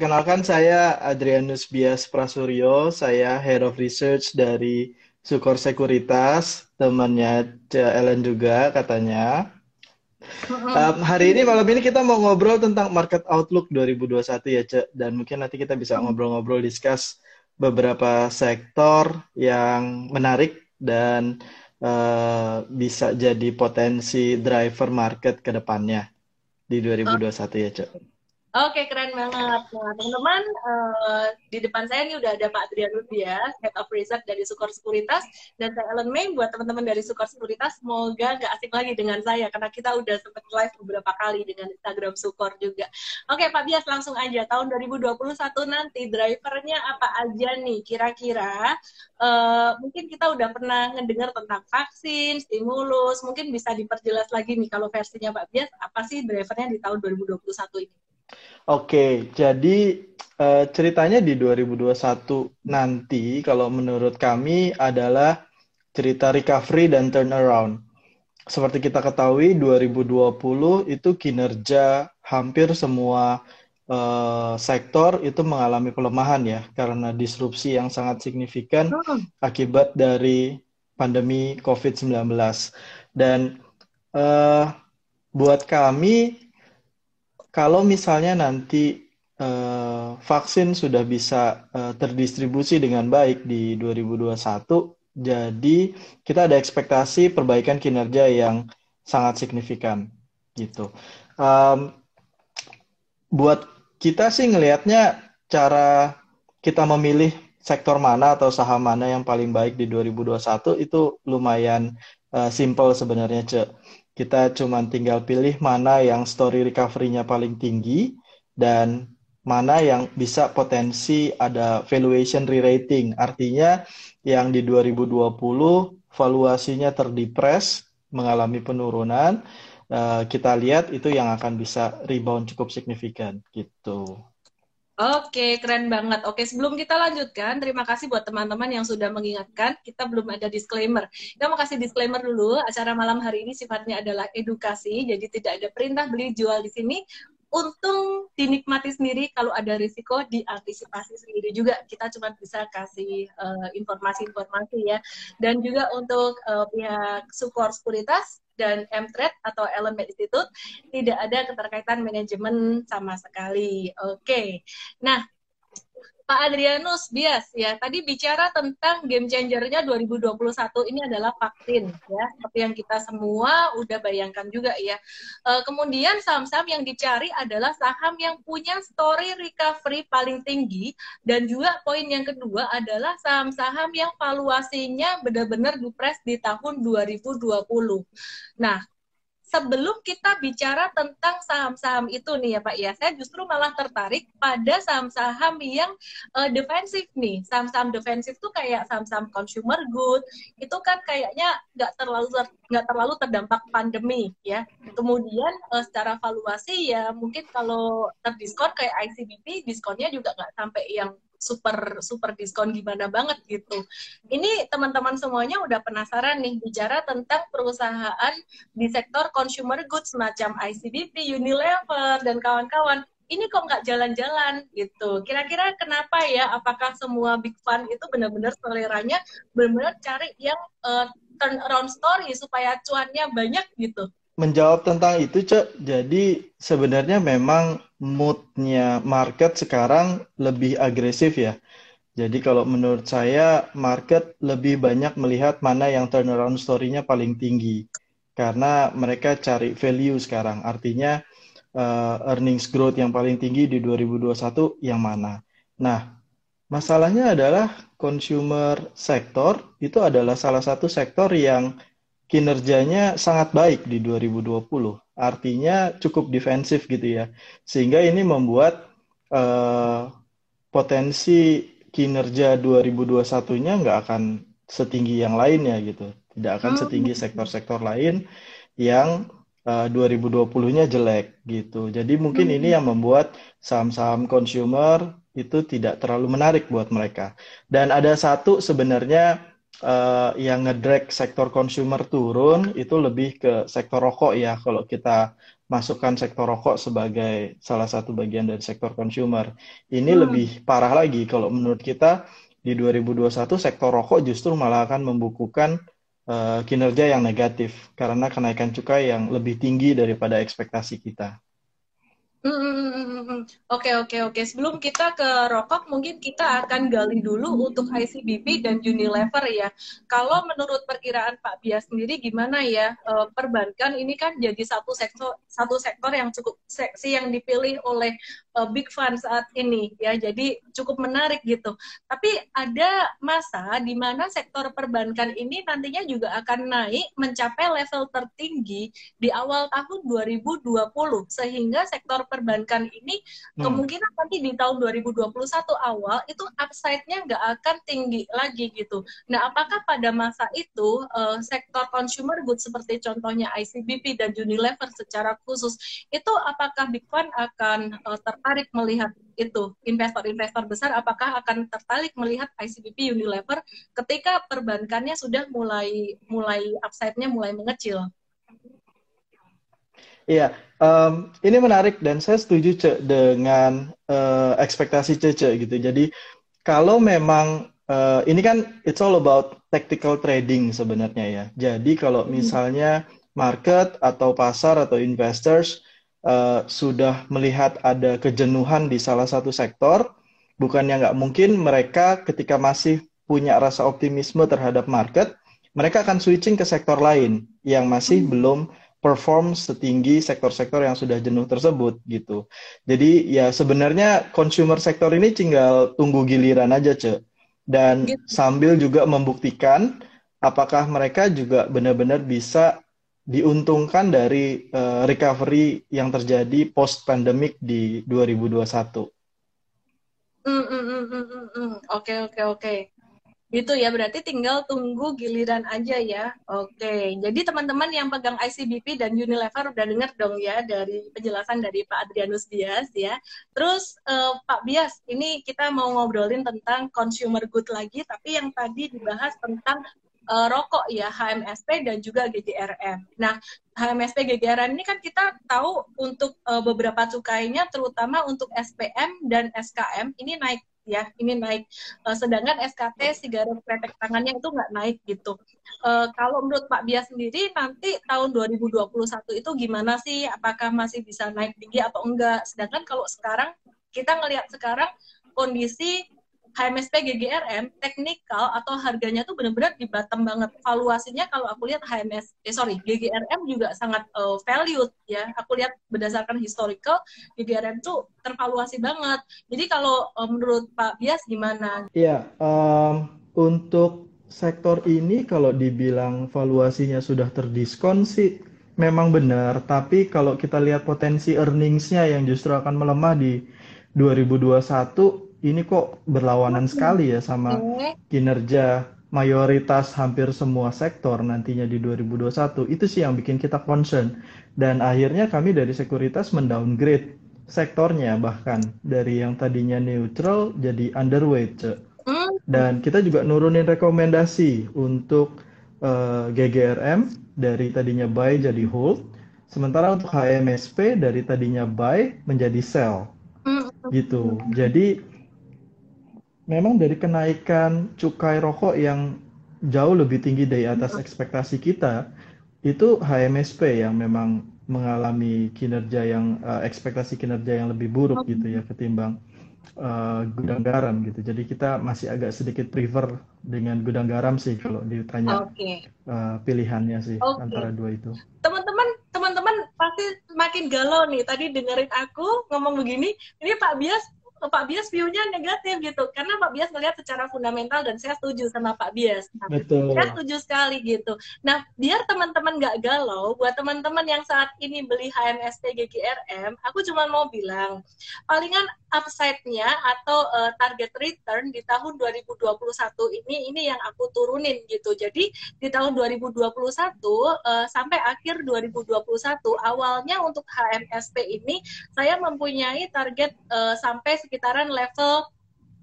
perkenalkan saya Adrianus Bias Prasuryo, saya Head of Research dari Sukor Sekuritas, temannya Ellen juga katanya. Um, hari ini malam ini kita mau ngobrol tentang market outlook 2021 ya Cek, dan mungkin nanti kita bisa ngobrol-ngobrol discuss beberapa sektor yang menarik dan uh, bisa jadi potensi driver market ke depannya di 2021 ya Cek. Oke, keren banget. Nah, teman-teman, uh, di depan saya ini udah ada Pak Adrian Ludia, Head of Research dari Sukor Sekuritas, dan saya Ellen May, buat teman-teman dari Sukor Sekuritas, semoga nggak asing lagi dengan saya, karena kita udah sempat live beberapa kali dengan Instagram Sukor juga. Oke, Pak Bias, langsung aja. Tahun 2021 nanti, drivernya apa aja nih? Kira-kira, uh, mungkin kita udah pernah ngedengar tentang vaksin, stimulus, mungkin bisa diperjelas lagi nih, kalau versinya Pak Bias, apa sih drivernya di tahun 2021 ini? Oke, jadi uh, ceritanya di 2021 nanti kalau menurut kami adalah cerita recovery dan turnaround. Seperti kita ketahui 2020 itu kinerja hampir semua uh, sektor itu mengalami pelemahan ya karena disrupsi yang sangat signifikan hmm. akibat dari pandemi COVID-19. Dan uh, buat kami kalau misalnya nanti uh, vaksin sudah bisa uh, terdistribusi dengan baik di 2021, jadi kita ada ekspektasi perbaikan kinerja yang sangat signifikan gitu. Um, buat kita sih ngelihatnya cara kita memilih sektor mana atau saham mana yang paling baik di 2021 itu lumayan uh, simple sebenarnya, Cek kita cuma tinggal pilih mana yang story recovery-nya paling tinggi dan mana yang bisa potensi ada valuation re-rating. Artinya yang di 2020 valuasinya terdepres, mengalami penurunan, uh, kita lihat itu yang akan bisa rebound cukup signifikan gitu. Oke, keren banget. Oke, sebelum kita lanjutkan, terima kasih buat teman-teman yang sudah mengingatkan. Kita belum ada disclaimer. Kita mau kasih disclaimer dulu. Acara malam hari ini sifatnya adalah edukasi, jadi tidak ada perintah beli jual di sini. Untung dinikmati sendiri, kalau ada risiko diantisipasi sendiri juga. Kita cuma bisa kasih eh, informasi-informasi uh, ya. Dan juga untuk uh, pihak support sekuritas, dan MTrade atau Element Institute tidak ada keterkaitan manajemen sama sekali. Oke. Okay. Nah, Pak Adrianus Bias ya. Tadi bicara tentang game changernya 2021 ini adalah vaksin ya. Seperti yang kita semua udah bayangkan juga ya. E, kemudian saham-saham yang dicari adalah saham yang punya story recovery paling tinggi. Dan juga poin yang kedua adalah saham-saham yang valuasinya benar-benar dupres di tahun 2020 nah sebelum kita bicara tentang saham-saham itu nih ya Pak ya, saya justru malah tertarik pada saham-saham yang uh, defensif nih. Saham-saham defensif tuh kayak saham-saham consumer good, itu kan kayaknya nggak terlalu nggak terlalu terdampak pandemi ya. Kemudian uh, secara valuasi ya mungkin kalau terdiskon kayak ICBP diskonnya juga nggak sampai yang super super diskon gimana banget gitu. Ini teman-teman semuanya udah penasaran nih bicara tentang perusahaan di sektor consumer goods semacam ICBP, Unilever dan kawan-kawan. Ini kok nggak jalan-jalan gitu. Kira-kira kenapa ya? Apakah semua big fund itu benar-benar seleranya benar-benar cari yang uh, turn around story supaya cuannya banyak gitu? Menjawab tentang itu, Cek. Jadi sebenarnya memang moodnya market sekarang lebih agresif ya. Jadi kalau menurut saya market lebih banyak melihat mana yang turnaround story-nya paling tinggi. Karena mereka cari value sekarang. Artinya uh, earnings growth yang paling tinggi di 2021 yang mana. Nah, masalahnya adalah consumer sector itu adalah salah satu sektor yang kinerjanya sangat baik di 2020. Artinya cukup defensif gitu ya. Sehingga ini membuat uh, potensi kinerja 2021-nya nggak akan setinggi yang lainnya gitu. Tidak akan hmm. setinggi sektor-sektor lain yang uh, 2020-nya jelek gitu. Jadi mungkin hmm. ini yang membuat saham-saham consumer itu tidak terlalu menarik buat mereka. Dan ada satu sebenarnya uh, yang ngedrag sektor consumer turun itu lebih ke sektor rokok ya kalau kita masukkan sektor rokok sebagai salah satu bagian dari sektor consumer. Ini hmm. lebih parah lagi kalau menurut kita di 2021 sektor rokok justru malah akan membukukan uh, kinerja yang negatif karena kenaikan cukai yang lebih tinggi daripada ekspektasi kita. Hmm, oke oke oke. Sebelum kita ke rokok, mungkin kita akan gali dulu untuk ICBP dan Unilever ya. Kalau menurut perkiraan Pak Bias sendiri, gimana ya uh, perbankan ini kan jadi satu sektor satu sektor yang cukup seksi yang dipilih oleh uh, big fund saat ini ya. Jadi cukup menarik gitu. Tapi ada masa di mana sektor perbankan ini nantinya juga akan naik mencapai level tertinggi di awal tahun 2020 sehingga sektor perbankan ini hmm. kemungkinan nanti di tahun 2021 awal itu upside-nya nggak akan tinggi lagi gitu. Nah, apakah pada masa itu uh, sektor consumer goods seperti contohnya ICBP dan Unilever secara khusus itu apakah Big Fund akan uh, tertarik melihat itu investor-investor besar apakah akan tertarik melihat ICBP Unilever ketika perbankannya sudah mulai mulai upside-nya mulai mengecil? Iya, um, ini menarik dan saya setuju Ce dengan uh, ekspektasi Cece gitu. Jadi kalau memang uh, ini kan it's all about tactical trading sebenarnya ya. Jadi kalau hmm. misalnya market atau pasar atau investors uh, sudah melihat ada kejenuhan di salah satu sektor, bukannya nggak mungkin mereka ketika masih punya rasa optimisme terhadap market, mereka akan switching ke sektor lain yang masih hmm. belum perform setinggi sektor-sektor yang sudah jenuh tersebut gitu. Jadi ya sebenarnya consumer sektor ini tinggal tunggu giliran aja, Cek. Dan gitu. sambil juga membuktikan apakah mereka juga benar-benar bisa diuntungkan dari uh, recovery yang terjadi post pandemic di 2021. Hmm, hmm, hmm, oke oke oke. Gitu ya, berarti tinggal tunggu giliran aja ya. Oke, jadi teman-teman yang pegang ICBP dan Unilever udah dengar dong ya dari penjelasan dari Pak Adrianus Dias ya. Terus uh, Pak Bias, ini kita mau ngobrolin tentang consumer good lagi, tapi yang tadi dibahas tentang uh, rokok ya, HMSP dan juga GGRM. Nah, HMSP GGRM ini kan kita tahu untuk uh, beberapa cukainya, terutama untuk SPM dan SKM ini naik ya ini naik. Uh, sedangkan SKT sigaret kretek tangannya itu nggak naik gitu. Uh, kalau menurut Pak Bias sendiri nanti tahun 2021 itu gimana sih? Apakah masih bisa naik tinggi atau enggak? Sedangkan kalau sekarang kita ngelihat sekarang kondisi HMSP GGRM teknikal atau harganya tuh benar-benar di bottom banget. Valuasinya kalau aku lihat HMS eh sorry GGRM juga sangat uh, valued ya. Aku lihat berdasarkan historical GGRM tuh tervaluasi banget. Jadi kalau uh, menurut Pak Bias gimana? Iya, um, untuk sektor ini kalau dibilang valuasinya sudah terdiskon sih memang benar, tapi kalau kita lihat potensi earningsnya yang justru akan melemah di 2021 ini kok berlawanan sekali ya sama kinerja mayoritas hampir semua sektor nantinya di 2021 itu sih yang bikin kita concern. Dan akhirnya kami dari sekuritas mendowngrade sektornya bahkan. Dari yang tadinya neutral jadi underweight hmm. dan kita juga nurunin rekomendasi untuk uh, eh, GGRM dari tadinya buy jadi hold. Sementara untuk HMSP dari tadinya buy menjadi sell. Hmm. gitu. Jadi memang dari kenaikan cukai rokok yang jauh lebih tinggi dari atas ekspektasi kita, itu HMSP yang memang mengalami kinerja yang uh, ekspektasi kinerja yang lebih buruk gitu ya ketimbang uh, gudang garam gitu. Jadi kita masih agak sedikit prefer dengan gudang garam sih kalau ditanya okay. uh, pilihannya sih okay. antara dua itu. Teman-teman, teman-teman pasti makin galau nih. Tadi dengerin aku ngomong begini, ini Pak Bias Pak Bias view-nya negatif gitu karena Pak Bias melihat secara fundamental dan saya setuju sama Pak Bias. Nah, Betul. Saya setuju sekali gitu. Nah, biar teman-teman nggak galau, buat teman-teman yang saat ini beli HMST GGRM, aku cuma mau bilang palingan upside-nya atau uh, target return di tahun 2021 ini ini yang aku turunin gitu. Jadi di tahun 2021 uh, eh, sampai akhir 2021 awalnya untuk HMSP ini saya mempunyai target uh, sampai sekitaran level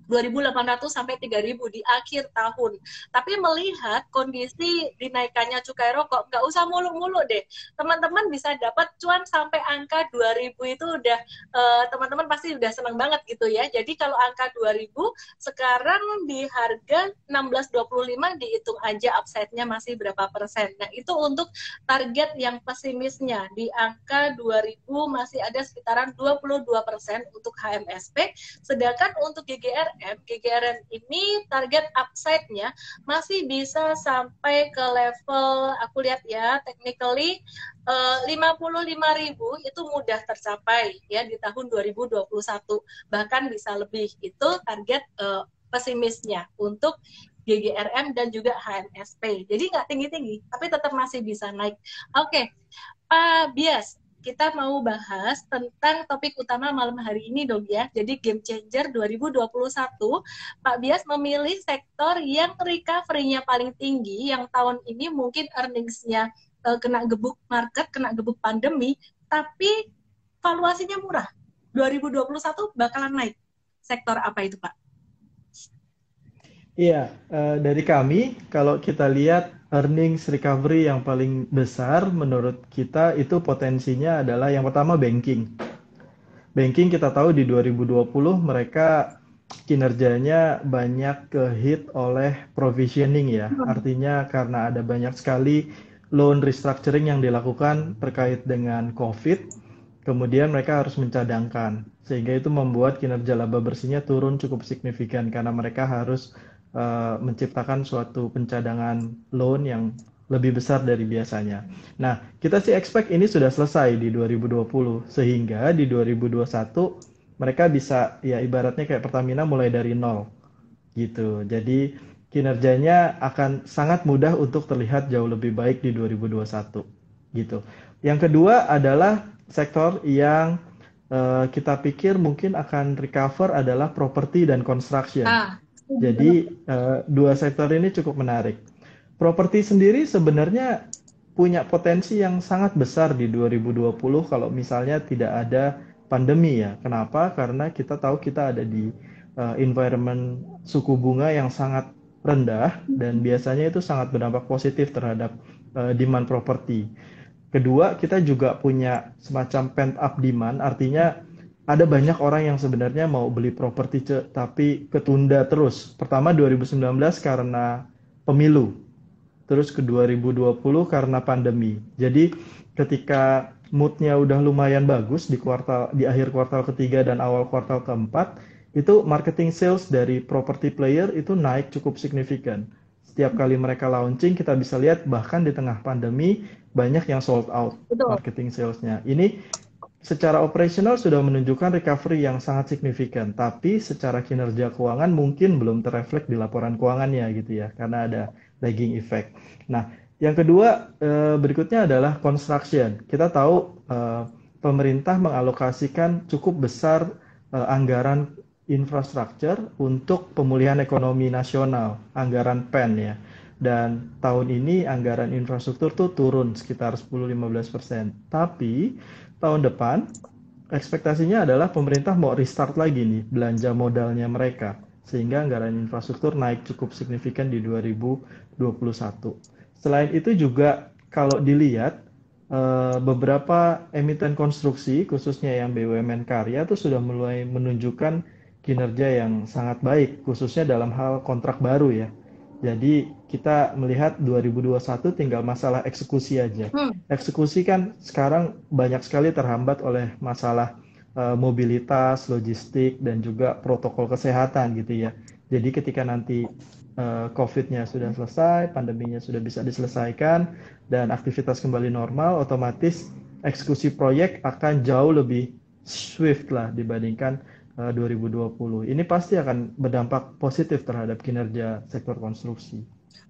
2.800 sampai 3.000 di akhir tahun. Tapi melihat kondisi dinaikannya cukai rokok, nggak usah mulu-mulu deh. Teman-teman bisa dapat cuan sampai angka 2.000 itu udah eh, teman-teman uh, pasti udah senang banget gitu ya. Jadi kalau angka 2.000 sekarang di harga 16.25 dihitung aja upside-nya masih berapa persen. Nah itu untuk target yang pesimisnya di angka 2.000 masih ada sekitaran 22 persen untuk HMSP. Sedangkan untuk GGR GGRM, ini target upside-nya masih bisa sampai ke level aku lihat ya technically uh, 55.000 itu mudah tercapai ya di tahun 2021 bahkan bisa lebih itu target uh, pesimisnya untuk GGRM dan juga HMSP. Jadi nggak tinggi-tinggi, tapi tetap masih bisa naik. Oke, okay. Pak Bias, kita mau bahas tentang topik utama malam hari ini dong ya. Jadi Game Changer 2021, Pak Bias memilih sektor yang recovery-nya paling tinggi, yang tahun ini mungkin earnings-nya uh, kena gebuk market, kena gebuk pandemi, tapi valuasinya murah. 2021 bakalan naik. Sektor apa itu Pak? Iya, uh, dari kami kalau kita lihat earnings recovery yang paling besar menurut kita itu potensinya adalah yang pertama banking. Banking kita tahu di 2020 mereka kinerjanya banyak ke hit oleh provisioning ya. Artinya karena ada banyak sekali loan restructuring yang dilakukan terkait dengan COVID, kemudian mereka harus mencadangkan. Sehingga itu membuat kinerja laba bersihnya turun cukup signifikan karena mereka harus uh, menciptakan suatu pencadangan loan yang lebih besar dari biasanya. Nah, kita sih expect ini sudah selesai di 2020 sehingga di 2021 mereka bisa ya ibaratnya kayak Pertamina mulai dari nol gitu. Jadi kinerjanya akan sangat mudah untuk terlihat jauh lebih baik di 2021 gitu. Yang kedua adalah sektor yang uh, kita pikir mungkin akan recover adalah properti dan construction. Ah jadi uh, dua sektor ini cukup menarik. Properti sendiri sebenarnya punya potensi yang sangat besar di 2020 kalau misalnya tidak ada pandemi ya. Kenapa? Karena kita tahu kita ada di uh, environment suku bunga yang sangat rendah dan biasanya itu sangat berdampak positif terhadap uh, demand properti. Kedua, kita juga punya semacam pent up demand, artinya ada banyak orang yang sebenarnya mau beli properti tapi ketunda terus. Pertama 2019 karena pemilu. Terus ke 2020 karena pandemi. Jadi ketika moodnya udah lumayan bagus di kuartal di akhir kuartal ketiga dan awal kuartal keempat, itu marketing sales dari property player itu naik cukup signifikan. Setiap kali mereka launching kita bisa lihat bahkan di tengah pandemi banyak yang sold out Betul. marketing salesnya. Ini secara operasional sudah menunjukkan recovery yang sangat signifikan, tapi secara kinerja keuangan mungkin belum terreflek di laporan keuangannya gitu ya, karena ada lagging effect. Nah, yang kedua eh, berikutnya adalah construction. Kita tahu eh, pemerintah mengalokasikan cukup besar eh, anggaran infrastruktur untuk pemulihan ekonomi nasional, anggaran PEN ya. Dan tahun ini anggaran infrastruktur tuh turun sekitar 10-15 persen. Tapi tahun depan ekspektasinya adalah pemerintah mau restart lagi nih belanja modalnya mereka sehingga anggaran infrastruktur naik cukup signifikan di 2021. Selain itu juga kalau dilihat eh, beberapa emiten konstruksi khususnya yang BUMN karya itu sudah mulai menunjukkan kinerja yang sangat baik khususnya dalam hal kontrak baru ya jadi kita melihat 2021 tinggal masalah eksekusi aja. Hmm. Eksekusi kan sekarang banyak sekali terhambat oleh masalah uh, mobilitas, logistik dan juga protokol kesehatan gitu ya. Jadi ketika nanti uh, COVID-nya sudah selesai, pandeminya sudah bisa diselesaikan dan aktivitas kembali normal, otomatis eksekusi proyek akan jauh lebih swift lah dibandingkan 2020. Eh, Ini pasti akan berdampak positif terhadap kinerja sektor konstruksi.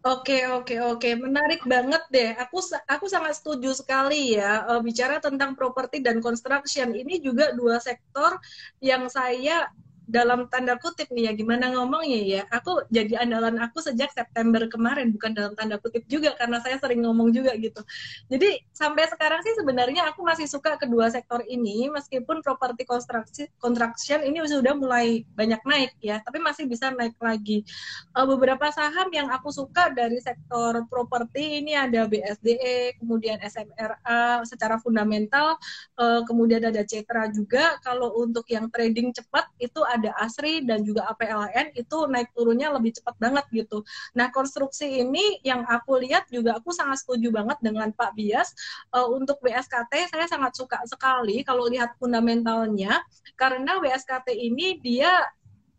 Oke oke oke menarik banget deh. Aku aku sangat setuju sekali ya uh, bicara tentang properti dan construction. Ini juga dua sektor yang saya dalam tanda kutip nih ya gimana ngomongnya ya aku jadi andalan aku sejak September kemarin bukan dalam tanda kutip juga karena saya sering ngomong juga gitu. Jadi sampai sekarang sih sebenarnya aku masih suka kedua sektor ini meskipun properti konstruksi construction ini sudah mulai banyak naik ya tapi masih bisa naik lagi. Uh, beberapa saham yang aku suka dari sektor properti ini ada BSDE kemudian SMRA secara fundamental uh, kemudian ada Cetra juga. Kalau untuk yang trading cepat itu ASRI dan juga APLN itu naik turunnya lebih cepat banget gitu. Nah, konstruksi ini yang aku lihat juga aku sangat setuju banget dengan Pak Bias uh, untuk WSKT saya sangat suka sekali kalau lihat fundamentalnya karena WSKT ini dia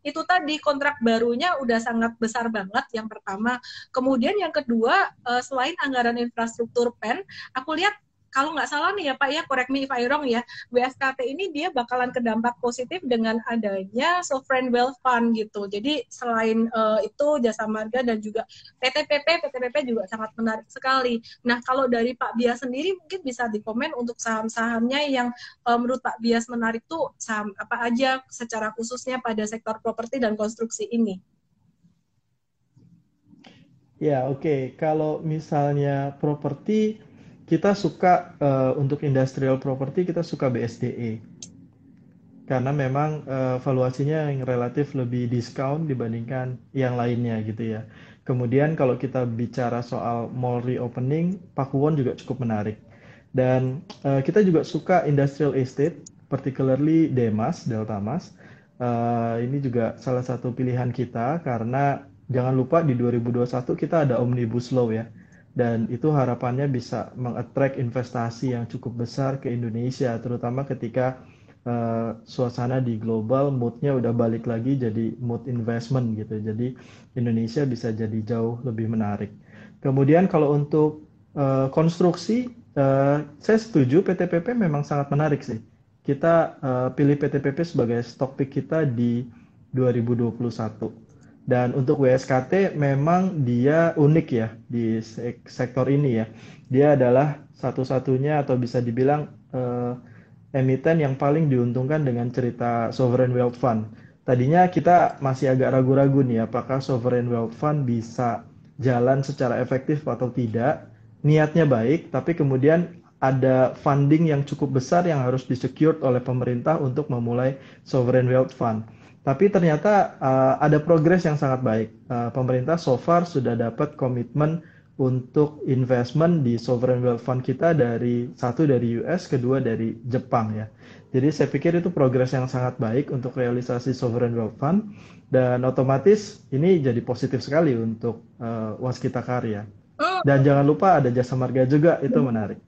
itu tadi kontrak barunya udah sangat besar banget yang pertama. Kemudian yang kedua, uh, selain anggaran infrastruktur PEN, aku lihat kalau nggak salah nih ya Pak ya, correct me if I wrong ya, WSKT ini dia bakalan kedampak positif dengan adanya sovereign wealth fund gitu. Jadi selain uh, itu jasa marga dan juga PTPP, PTPP juga sangat menarik sekali. Nah kalau dari Pak Bias sendiri mungkin bisa dikomen untuk saham-sahamnya yang uh, menurut Pak Bias menarik tuh saham apa aja secara khususnya pada sektor properti dan konstruksi ini. Ya, oke. Okay. Kalau misalnya properti, kita suka uh, untuk industrial property kita suka BSDE karena memang uh, valuasinya yang relatif lebih diskon dibandingkan yang lainnya gitu ya. Kemudian kalau kita bicara soal mall reopening, Pakuwon juga cukup menarik. Dan uh, kita juga suka industrial estate, particularly Demas, Deltamas. Uh, ini juga salah satu pilihan kita karena jangan lupa di 2021 kita ada Omnibus Law ya dan itu harapannya bisa mengattract investasi yang cukup besar ke Indonesia terutama ketika uh, suasana di global moodnya udah balik lagi jadi mood investment gitu. Jadi Indonesia bisa jadi jauh lebih menarik. Kemudian kalau untuk uh, konstruksi uh, saya setuju PTPP memang sangat menarik sih. Kita uh, pilih PTPP sebagai stock pick kita di 2021 dan untuk WSKT memang dia unik ya di sektor ini ya. Dia adalah satu-satunya atau bisa dibilang uh, emiten yang paling diuntungkan dengan cerita sovereign wealth fund. Tadinya kita masih agak ragu-ragu nih apakah sovereign wealth fund bisa jalan secara efektif atau tidak. Niatnya baik, tapi kemudian ada funding yang cukup besar yang harus disecured oleh pemerintah untuk memulai sovereign wealth fund tapi ternyata uh, ada progres yang sangat baik. Uh, pemerintah so far sudah dapat komitmen untuk investment di sovereign wealth fund kita dari satu dari US, kedua dari Jepang ya. Jadi saya pikir itu progres yang sangat baik untuk realisasi sovereign wealth fund dan otomatis ini jadi positif sekali untuk uh, waskita karya. Oh. Dan jangan lupa ada jasa marga juga itu menarik.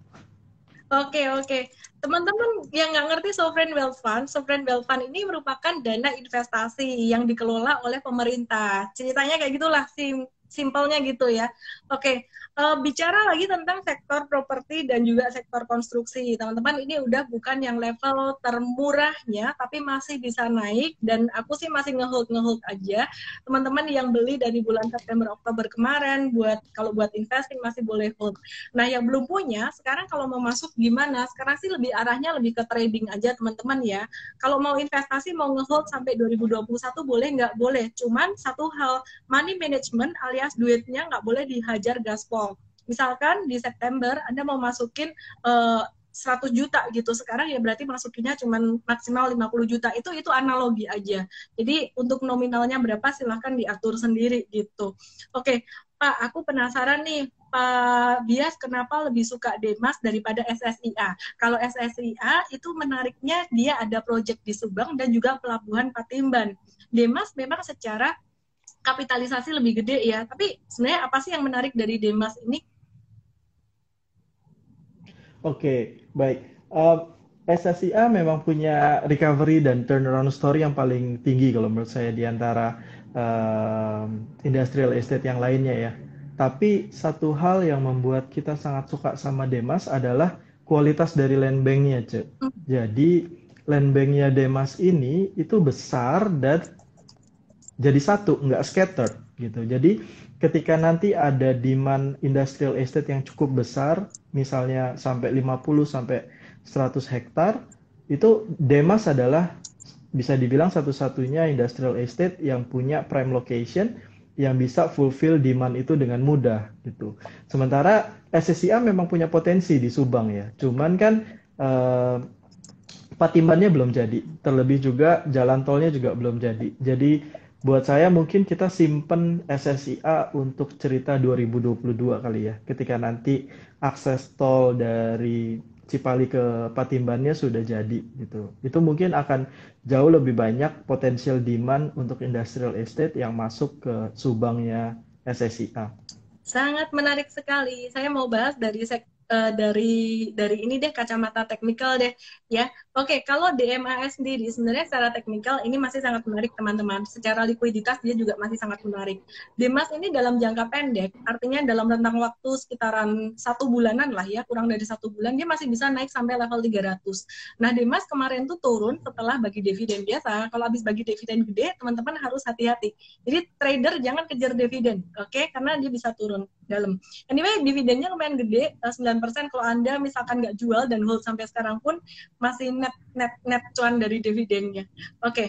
Oke oke teman-teman yang nggak ngerti sovereign wealth fund, sovereign wealth fund ini merupakan dana investasi yang dikelola oleh pemerintah. Ceritanya kayak gitulah, sim simpelnya gitu ya. Oke, uh, bicara lagi tentang sektor properti dan juga sektor konstruksi. Teman-teman, ini udah bukan yang level termurahnya, tapi masih bisa naik. Dan aku sih masih ngehold ngehold aja. Teman-teman yang beli dari bulan September Oktober kemarin, buat kalau buat investing masih boleh hold. Nah, yang belum punya, sekarang kalau mau masuk gimana? Sekarang sih lebih arahnya lebih ke trading aja, teman-teman ya. Kalau mau investasi, mau ngehold sampai 2021 boleh nggak? Boleh. Cuman satu hal, money management alias duitnya nggak boleh dihajar gaspol misalkan di September Anda mau masukin uh, eh, 100 juta gitu. Sekarang ya berarti masukinnya cuma maksimal 50 juta. Itu itu analogi aja. Jadi untuk nominalnya berapa silahkan diatur sendiri gitu. Oke Pak aku penasaran nih. Pak Bias kenapa lebih suka Demas daripada SSIA kalau SSIA itu menariknya dia ada proyek di Subang dan juga pelabuhan Patimban. Demas memang secara kapitalisasi lebih gede ya. Tapi sebenarnya apa sih yang menarik dari Demas ini Oke, baik. Uh, eh, SSIA memang punya recovery dan turnaround story yang paling tinggi kalau menurut saya di antara uh, industrial estate yang lainnya ya. Tapi satu hal yang membuat kita sangat suka sama Demas adalah kualitas dari land banknya, Cek. Jadi land banknya Demas ini itu besar dan jadi satu, nggak scattered gitu. Jadi ketika nanti ada demand industrial estate yang cukup besar, misalnya sampai 50 sampai 100 hektar, itu Demas adalah bisa dibilang satu-satunya industrial estate yang punya prime location yang bisa fulfill demand itu dengan mudah gitu. Sementara SSIA memang punya potensi di Subang ya, cuman kan uh, Patimbannya belum jadi, terlebih juga jalan tolnya juga belum jadi. Jadi buat saya mungkin kita simpen SSIA untuk cerita 2022 kali ya, ketika nanti akses tol dari Cipali ke Patimbannya sudah jadi gitu. Itu mungkin akan jauh lebih banyak potensial demand untuk industrial estate yang masuk ke Subangnya SSIA. Sangat menarik sekali. Saya mau bahas dari sektor uh, dari dari ini deh kacamata teknikal deh ya. Oke, kalau DMAS sendiri sebenarnya secara teknikal ini masih sangat menarik teman-teman. Secara likuiditas dia juga masih sangat menarik. DMAS ini dalam jangka pendek, artinya dalam rentang waktu sekitaran satu bulanan lah ya, kurang dari satu bulan dia masih bisa naik sampai level 300. Nah, DMAS kemarin tuh turun setelah bagi dividen biasa. Kalau habis bagi dividen gede, teman-teman harus hati-hati. Jadi trader jangan kejar dividen, oke? Okay? Karena dia bisa turun dalam. Anyway, dividennya lumayan gede, 9 eh, kalau Anda misalkan nggak jual dan hold sampai sekarang pun masih net net net cuan dari dividennya. Oke. Okay.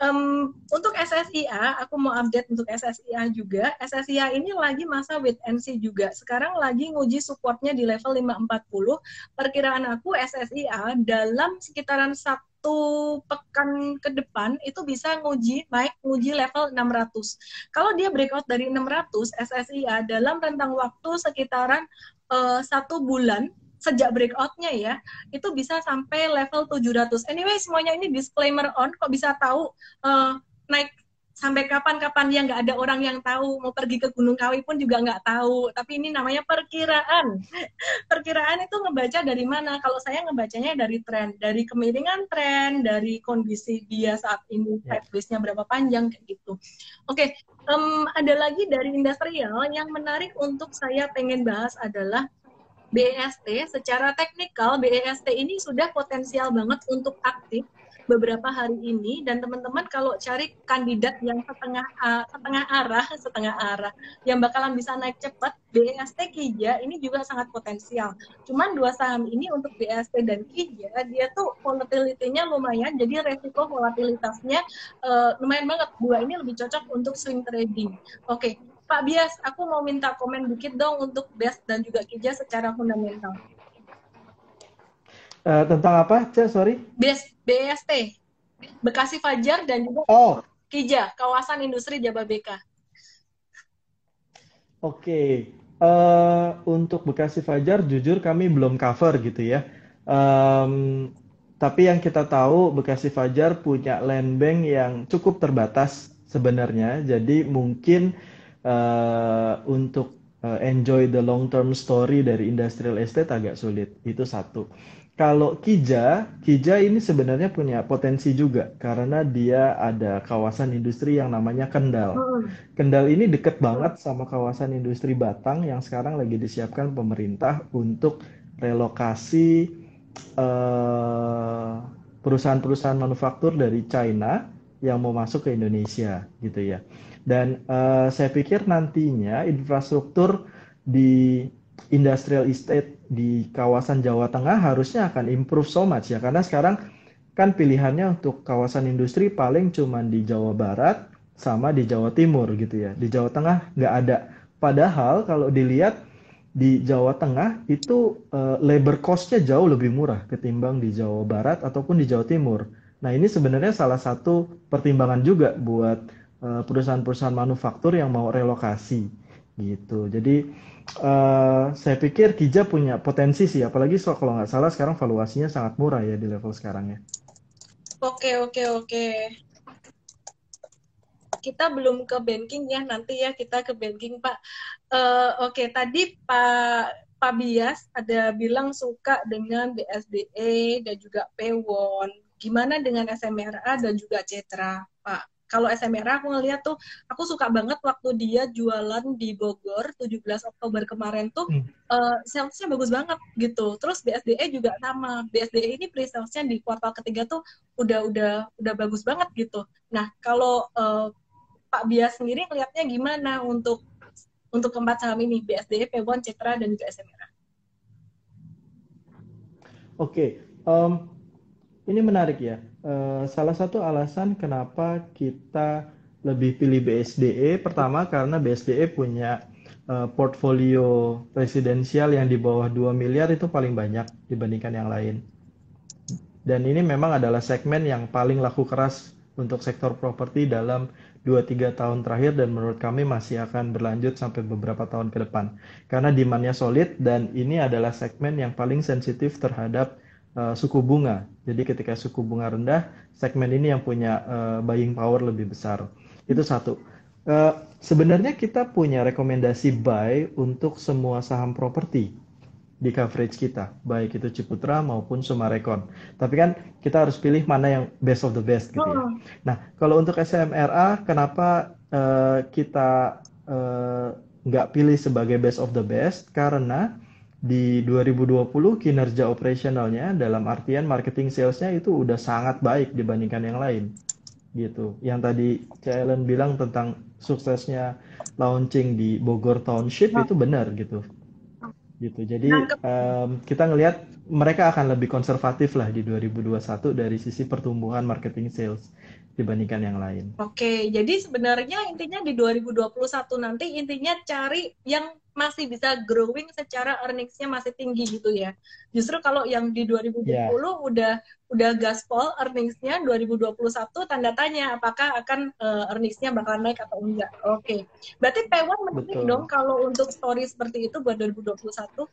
Um, untuk SSIA, aku mau update untuk SSIA juga. SSIA ini lagi masa wait and see juga. Sekarang lagi nguji supportnya di level 540. Perkiraan aku SSIA dalam sekitaran satu pekan ke depan itu bisa nguji naik nguji level 600. Kalau dia breakout dari 600 SSIA dalam rentang waktu sekitaran uh, satu bulan sejak breakoutnya ya itu bisa sampai level 700. Anyway semuanya ini disclaimer on kok bisa tahu uh, naik sampai kapan-kapan ya nggak ada orang yang tahu mau pergi ke Gunung Kawi pun juga nggak tahu tapi ini namanya perkiraan perkiraan itu ngebaca dari mana kalau saya ngebacanya dari tren dari kemiringan tren dari kondisi dia saat ini yeah. nya berapa panjang kayak gitu oke okay. um, ada lagi dari industrial yang menarik untuk saya pengen bahas adalah BEST secara teknikal BEST ini sudah potensial banget untuk aktif beberapa hari ini dan teman-teman kalau cari kandidat yang setengah uh, setengah arah setengah arah yang bakalan bisa naik cepat BEST Kija ini juga sangat potensial. Cuman dua saham ini untuk BEST dan Kija dia tuh volatility-nya lumayan jadi resiko volatilitasnya uh, lumayan banget. Dua ini lebih cocok untuk swing trading. Oke, okay. Pak Bias, aku mau minta komen dikit dong untuk BEST dan juga Kija secara fundamental. Uh, tentang apa, Cek? Sorry. BEST, BST, Bekasi Fajar dan juga oh. Kija, kawasan industri Jababeka. Oke, okay. uh, eh, untuk Bekasi Fajar, jujur kami belum cover gitu ya. Um, tapi yang kita tahu Bekasi Fajar punya land bank yang cukup terbatas sebenarnya. Jadi mungkin uh, untuk uh, enjoy the long term story dari industrial estate agak sulit. Itu satu kalau Kija, Kija ini sebenarnya punya potensi juga karena dia ada kawasan industri yang namanya Kendal. Hmm. Kendal ini deket banget sama kawasan industri Batang yang sekarang lagi disiapkan pemerintah untuk relokasi uh, perusahaan-perusahaan manufaktur dari China yang mau masuk ke Indonesia gitu ya. Dan uh, saya pikir nantinya infrastruktur di industrial estate di kawasan Jawa Tengah harusnya akan improve so much ya karena sekarang kan pilihannya untuk kawasan industri paling cuma di Jawa Barat sama di Jawa Timur gitu ya di Jawa Tengah nggak ada padahal kalau dilihat di Jawa Tengah itu uh, labor cost-nya jauh lebih murah ketimbang di Jawa Barat ataupun di Jawa Timur. Nah ini sebenarnya salah satu pertimbangan juga buat uh, perusahaan-perusahaan manufaktur yang mau relokasi gitu. Jadi uh, saya pikir Kija punya potensi sih, apalagi so, kalau nggak salah sekarang valuasinya sangat murah ya di level sekarang ya. Oke oke oke. Kita belum ke banking ya, nanti ya kita ke banking Pak. Uh, oke tadi Pak Pak Bias ada bilang suka dengan BSDE dan juga Pewon. Gimana dengan SMRA dan juga Cetra, Pak? Kalau SMRA aku ngeliat tuh aku suka banget waktu dia jualan di Bogor 17 Oktober kemarin tuh hmm. uh, salesnya bagus banget gitu. Terus BSDE juga sama. BSDE ini pre salesnya di kuartal ketiga tuh udah udah udah bagus banget gitu. Nah kalau uh, Pak Bias sendiri ngeliatnya gimana untuk untuk keempat saham ini? BSDE, P1, Citra dan juga SMRA Oke, okay. um, ini menarik ya uh, salah satu alasan kenapa kita lebih pilih BSDE pertama karena BSDE punya uh, portfolio presidensial yang di bawah 2 miliar itu paling banyak dibandingkan yang lain. Dan ini memang adalah segmen yang paling laku keras untuk sektor properti dalam 2-3 tahun terakhir dan menurut kami masih akan berlanjut sampai beberapa tahun ke depan. Karena demandnya solid dan ini adalah segmen yang paling sensitif terhadap uh, suku bunga. Jadi ketika suku bunga rendah, segmen ini yang punya uh, buying power lebih besar. Itu satu. Uh, sebenarnya kita punya rekomendasi buy untuk semua saham properti di coverage kita, baik itu Ciputra maupun Sumarekon. Tapi kan kita harus pilih mana yang best of the best gitu ya. Oh. Nah, kalau untuk SMRA, kenapa uh, kita uh, nggak pilih sebagai best of the best? Karena di 2020 kinerja operasionalnya dalam artian marketing salesnya itu udah sangat baik dibandingkan yang lain gitu. Yang tadi Cailen bilang tentang suksesnya launching di Bogor Township itu benar gitu gitu. Jadi um, kita ngelihat mereka akan lebih konservatif lah di 2021 dari sisi pertumbuhan marketing sales dibandingkan yang lain. Oke, jadi sebenarnya intinya di 2021 nanti intinya cari yang masih bisa growing secara earningsnya masih tinggi gitu ya. Justru kalau yang di 2020 yeah. udah udah gaspol earningsnya 2021 tanda tanya apakah akan uh, earningsnya bakal naik atau enggak. Oke, berarti P1 menarik dong kalau untuk story seperti itu buat 2021.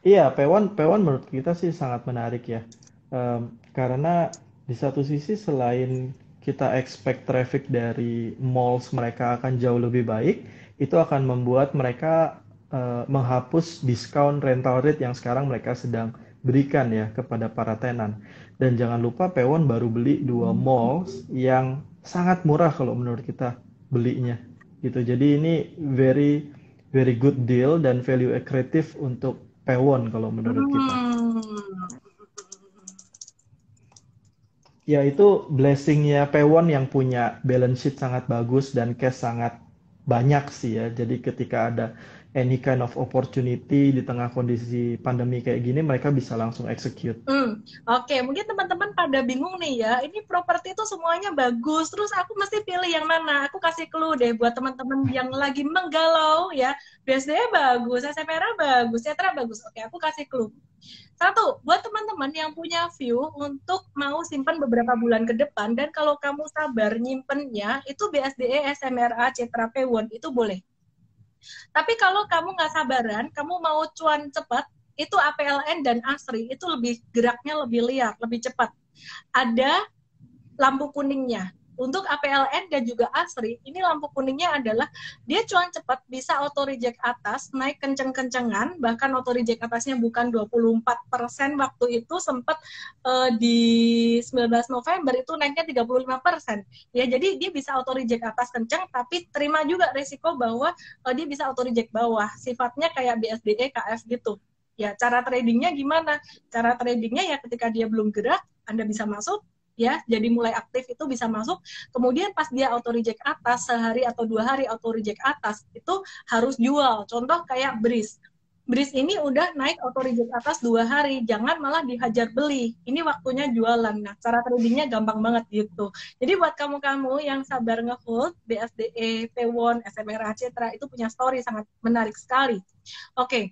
Iya, P1 P1 menurut kita sih sangat menarik ya. Um, karena di satu sisi selain kita expect traffic dari malls mereka akan jauh lebih baik, itu akan membuat mereka uh, menghapus diskon rental rate yang sekarang mereka sedang berikan ya kepada para tenan. Dan jangan lupa Pewon baru beli dua malls yang sangat murah kalau menurut kita belinya gitu. Jadi ini very very good deal dan value accretive untuk Pewon kalau menurut kita. Hmm ya itu blessingnya Pewon yang punya balance sheet sangat bagus dan cash sangat banyak sih ya. Jadi ketika ada any kind of opportunity di tengah kondisi pandemi kayak gini, mereka bisa langsung execute. Hmm, Oke, okay. mungkin teman-teman pada bingung nih ya, ini properti itu semuanya bagus, terus aku mesti pilih yang mana? Aku kasih clue deh buat teman-teman yang lagi menggalau ya, BSD bagus, SMRA bagus, Setra bagus. Oke, aku kasih clue. Satu, buat teman-teman yang punya view untuk mau simpan beberapa bulan ke depan dan kalau kamu sabar nyimpennya, itu BSDE, SMRA, Citra P1 itu boleh. Tapi kalau kamu nggak sabaran, kamu mau cuan cepat, itu APLN dan ASRI itu lebih geraknya lebih liar, lebih cepat. Ada lampu kuningnya untuk APLN dan juga ASRI, ini lampu kuningnya adalah dia cuan cepat bisa auto reject atas, naik kenceng-kencengan, bahkan auto reject atasnya bukan 24% waktu itu sempat uh, di 19 November itu naiknya 35%. Ya, jadi dia bisa auto reject atas kenceng tapi terima juga resiko bahwa uh, dia bisa auto reject bawah. Sifatnya kayak BSDE KF gitu. Ya, cara tradingnya gimana? Cara tradingnya ya ketika dia belum gerak, Anda bisa masuk, ya jadi mulai aktif itu bisa masuk. Kemudian pas dia auto reject atas sehari atau dua hari auto reject atas itu harus jual. Contoh kayak bris bris ini udah naik auto reject atas dua hari jangan malah dihajar beli. Ini waktunya jualan. Nah cara tradingnya gampang banget gitu. Jadi buat kamu-kamu yang sabar ngehold BSDE, P1, SMRA, Citra itu punya story sangat menarik sekali. Oke okay.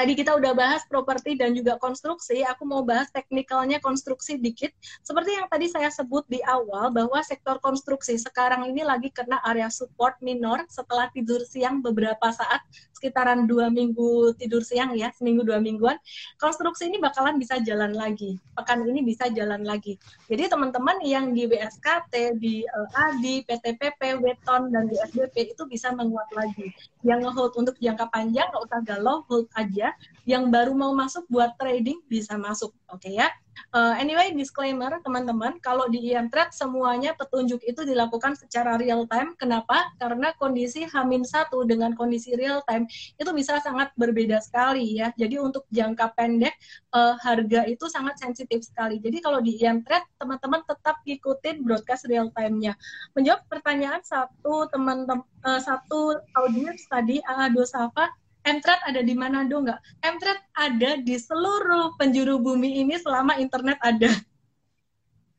Tadi kita udah bahas properti dan juga konstruksi, aku mau bahas teknikalnya konstruksi dikit. Seperti yang tadi saya sebut di awal, bahwa sektor konstruksi sekarang ini lagi kena area support minor setelah tidur siang beberapa saat, sekitaran dua minggu tidur siang ya, seminggu dua mingguan. Konstruksi ini bakalan bisa jalan lagi, pekan ini bisa jalan lagi. Jadi teman-teman yang di BSKT, di LADI, PTPP, Weton, dan di SBP itu bisa menguat lagi. Yang nge-hold untuk jangka panjang, nggak usah galau, hold aja yang baru mau masuk buat trading bisa masuk, oke okay ya? Uh, anyway, disclaimer teman-teman, kalau di IM semuanya petunjuk itu dilakukan secara real time. Kenapa? Karena kondisi Hamin satu dengan kondisi real time itu bisa sangat berbeda sekali ya. Jadi untuk jangka pendek uh, harga itu sangat sensitif sekali. Jadi kalau di IM teman-teman tetap ikutin broadcast real time-nya. Menjawab pertanyaan satu teman-teman uh, satu audiens tadi AA Dosafa Mtrade ada di Manado nggak? Mtrade ada di seluruh penjuru bumi ini selama internet ada.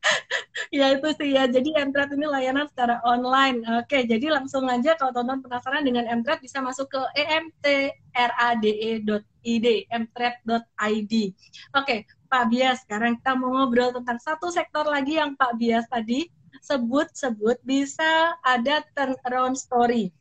ya itu sih ya. Jadi Mtrade ini layanan secara online. Oke, jadi langsung aja kalau teman-teman penasaran dengan Mtrade bisa masuk ke emtrade.id, mtrade.id. Oke, Pak Bias, sekarang kita mau ngobrol tentang satu sektor lagi yang Pak Bias tadi sebut-sebut bisa ada turnaround story,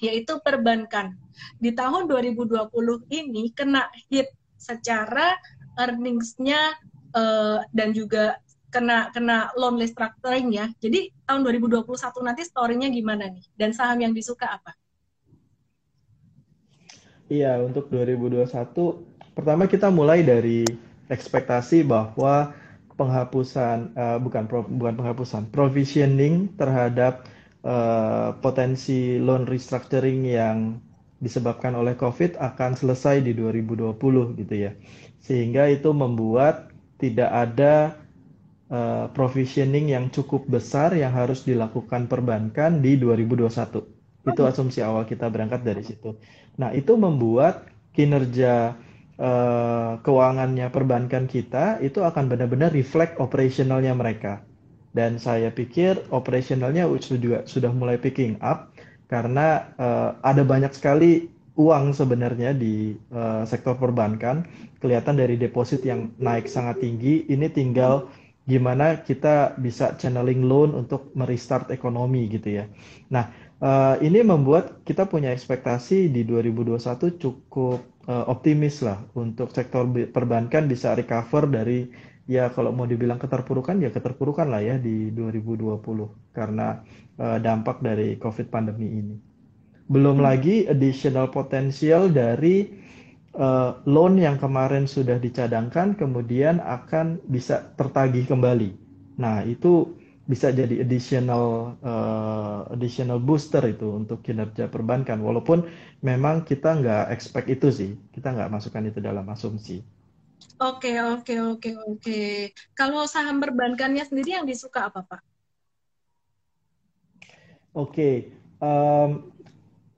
yaitu perbankan. Di tahun 2020 ini kena hit secara earnings-nya uh, dan juga kena kena loan restructuring ya. Jadi tahun 2021 nanti story-nya gimana nih? Dan saham yang disuka apa? Iya, untuk 2021 pertama kita mulai dari ekspektasi bahwa penghapusan uh, bukan pro, bukan penghapusan provisioning terhadap uh, potensi loan restructuring yang disebabkan oleh COVID akan selesai di 2020 gitu ya. Sehingga itu membuat tidak ada uh, provisioning yang cukup besar yang harus dilakukan perbankan di 2021. Itu asumsi awal kita berangkat dari situ. Nah, itu membuat kinerja uh, keuangannya perbankan kita itu akan benar-benar reflect operasionalnya mereka. Dan saya pikir operasionalnya juga sudah mulai picking up karena uh, ada banyak sekali uang sebenarnya di uh, sektor perbankan. Kelihatan dari deposit yang naik sangat tinggi, ini tinggal gimana kita bisa channeling loan untuk merestart ekonomi gitu ya. Nah, uh, ini membuat kita punya ekspektasi di 2021 cukup uh, optimis lah untuk sektor perbankan bisa recover dari ya kalau mau dibilang keterpurukan ya keterpurukan lah ya di 2020 karena uh, dampak dari COVID pandemi ini. Belum lagi additional potential dari uh, loan yang kemarin sudah dicadangkan kemudian akan bisa tertagih kembali. Nah, itu bisa jadi additional uh, additional booster itu untuk kinerja perbankan. Walaupun memang kita nggak expect itu sih, kita nggak masukkan itu dalam asumsi. Oke, oke, oke, oke. Kalau saham perbankannya sendiri yang disuka apa, Pak? Oke, um,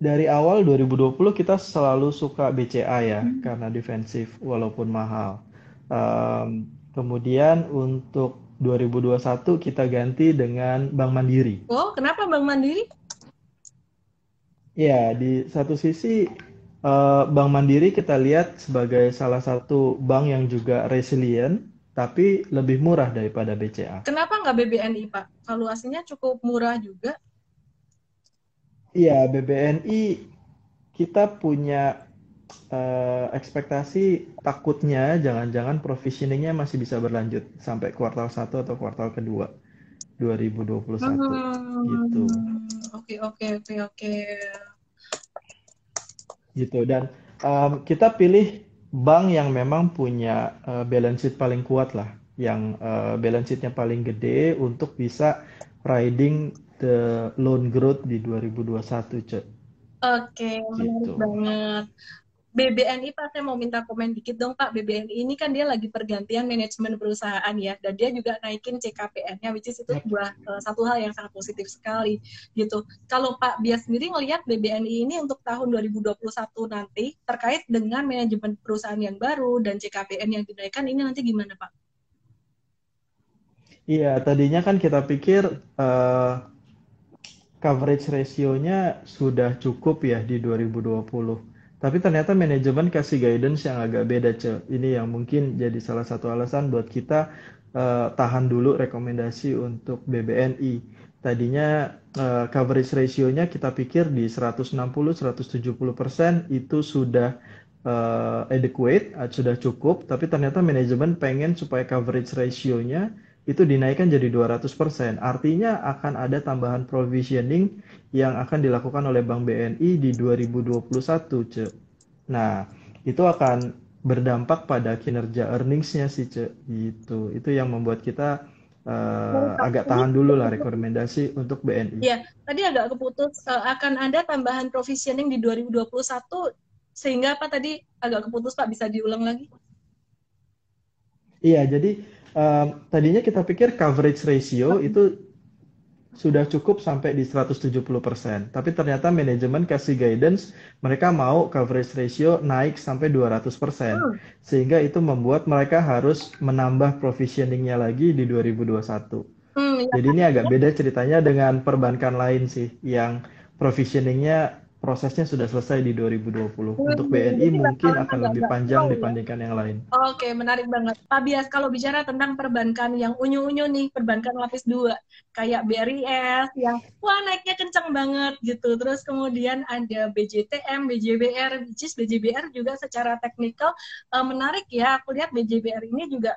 dari awal 2020 kita selalu suka BCA ya hmm. karena defensif walaupun mahal. Um, kemudian untuk 2021 kita ganti dengan Bank Mandiri. Oh, kenapa Bank Mandiri? Ya, di satu sisi uh, Bank Mandiri kita lihat sebagai salah satu bank yang juga resilient, tapi lebih murah daripada BCA. Kenapa nggak BBNI, Pak? Valuasinya cukup murah juga. Iya, BBNI kita punya uh, ekspektasi takutnya jangan-jangan provisioningnya masih bisa berlanjut sampai kuartal 1 atau kuartal kedua 2021 hmm. gitu. Oke oke oke oke. Gitu dan um, kita pilih bank yang memang punya uh, balance sheet paling kuat lah, yang uh, balance sheetnya paling gede untuk bisa riding the loan growth di 2021, Cek. Oke, menarik gitu. banget. BBNI Pak, saya mau minta komen dikit dong Pak. BBNI ini kan dia lagi pergantian manajemen perusahaan ya, dan dia juga naikin CKPN-nya, which is itu sebuah uh, satu hal yang sangat positif sekali gitu. Kalau Pak Bias sendiri ngelihat BBNI ini untuk tahun 2021 nanti terkait dengan manajemen perusahaan yang baru dan CKPN yang dinaikkan ini nanti gimana Pak? Iya, tadinya kan kita pikir uh, coverage ratio-nya sudah cukup ya di 2020. Tapi ternyata manajemen kasih guidance yang agak beda, Ce. Ini yang mungkin jadi salah satu alasan buat kita uh, tahan dulu rekomendasi untuk BBNI. Tadinya uh, coverage ratio-nya kita pikir di 160-170% itu sudah uh, adequate, sudah cukup, tapi ternyata manajemen pengen supaya coverage ratio-nya itu dinaikkan jadi 200%. Artinya akan ada tambahan provisioning yang akan dilakukan oleh Bank BNI di 2021, Ce. Nah, itu akan berdampak pada kinerja earnings-nya sih, Ce. Gitu. Itu yang membuat kita uh, agak tahan dulu lah rekomendasi untuk BNI. Iya, tadi agak keputus uh, akan ada tambahan provisioning di 2021 sehingga apa tadi agak keputus Pak bisa diulang lagi? Iya, jadi um, tadinya kita pikir coverage ratio itu sudah cukup sampai di 170%. Tapi ternyata manajemen kasih guidance, mereka mau coverage ratio naik sampai 200%. Hmm. Sehingga itu membuat mereka harus menambah provisioningnya lagi di 2021. Hmm, ya. Jadi ini agak beda ceritanya dengan perbankan lain sih, yang provisioningnya prosesnya sudah selesai di 2020. Hmm, Untuk BNI mungkin akan lebih panjang ya. dibandingkan yang lain. Oke, menarik banget. Pak Bias, kalau bicara tentang perbankan yang unyu-unyu nih, perbankan lapis 2, kayak BRIS yang wah naiknya kencang banget gitu. Terus kemudian ada BJTM, BJBR, which is BJBR juga secara teknikal uh, menarik ya. Aku lihat BJBR ini juga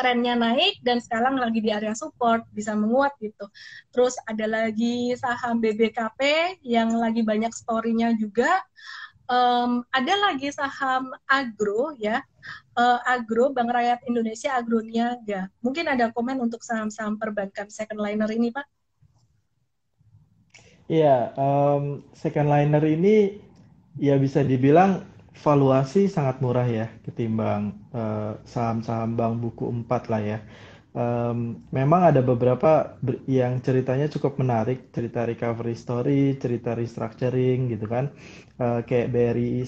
trennya naik dan sekarang lagi di area support bisa menguat gitu. Terus ada lagi saham BBKP yang lagi banyak story-nya juga. Um, ada lagi saham agro ya, uh, agro Bank Rakyat Indonesia Agroniaga. Mungkin ada komen untuk saham-saham perbankan second liner ini, Pak? Iya, um, second liner ini ya bisa dibilang valuasi sangat murah ya ketimbang uh, saham-saham bank buku 4 lah ya. Um, memang ada beberapa yang ceritanya cukup menarik, cerita recovery story, cerita restructuring gitu kan, uh, kayak BRI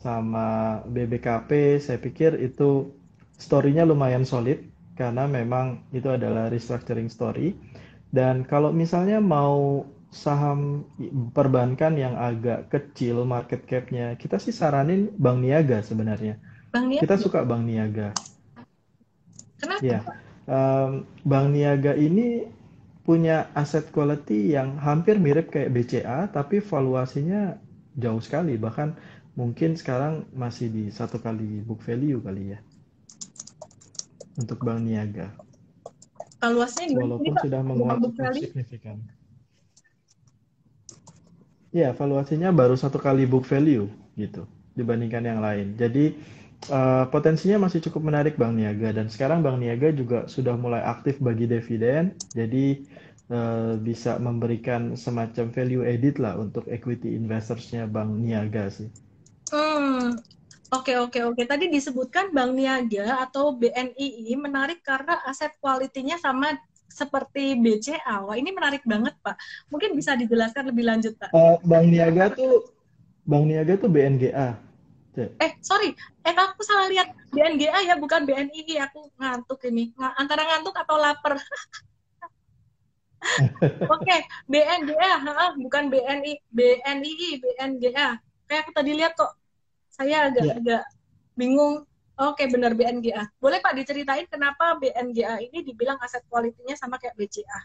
sama BBKP, saya pikir itu story-nya lumayan solid karena memang itu adalah restructuring story. Dan kalau misalnya mau saham perbankan yang agak kecil market cap-nya, kita sih saranin Bank Niaga sebenarnya. Bank Niaga? Kita suka Bank Niaga. Kenapa? Ya, um, Bank Niaga ini punya aset quality yang hampir mirip kayak BCA, tapi valuasinya jauh sekali. Bahkan mungkin sekarang masih di satu kali book value kali ya. Untuk Bank Niaga. Valuasinya Walaupun sudah menguat signifikan. Ya, valuasinya baru satu kali book value gitu dibandingkan yang lain. Jadi uh, potensinya masih cukup menarik Bank Niaga dan sekarang Bank Niaga juga sudah mulai aktif bagi dividen. Jadi uh, bisa memberikan semacam value edit lah untuk equity investorsnya Bank Niaga sih. Hmm. Oke oke oke. Tadi disebutkan Bank Niaga atau BNI menarik karena aset kualitinya sama seperti BCA. Wah, ini menarik banget, Pak. Mungkin bisa dijelaskan lebih lanjut, Pak. Uh, Bank Niaga tuh Bank Niaga tuh BNGA. Eh, sorry. Eh, aku salah lihat. BNGA ya, bukan BNI. Aku ngantuk ini. Antara ngantuk atau lapar. Oke, okay. BNGA, ha, bukan BNI, BNI, BNGA. Kayak aku tadi lihat kok, saya agak yeah. agak bingung Oke, benar BNGA. Boleh Pak diceritain kenapa BNGA ini dibilang aset kualitinya sama kayak BCA?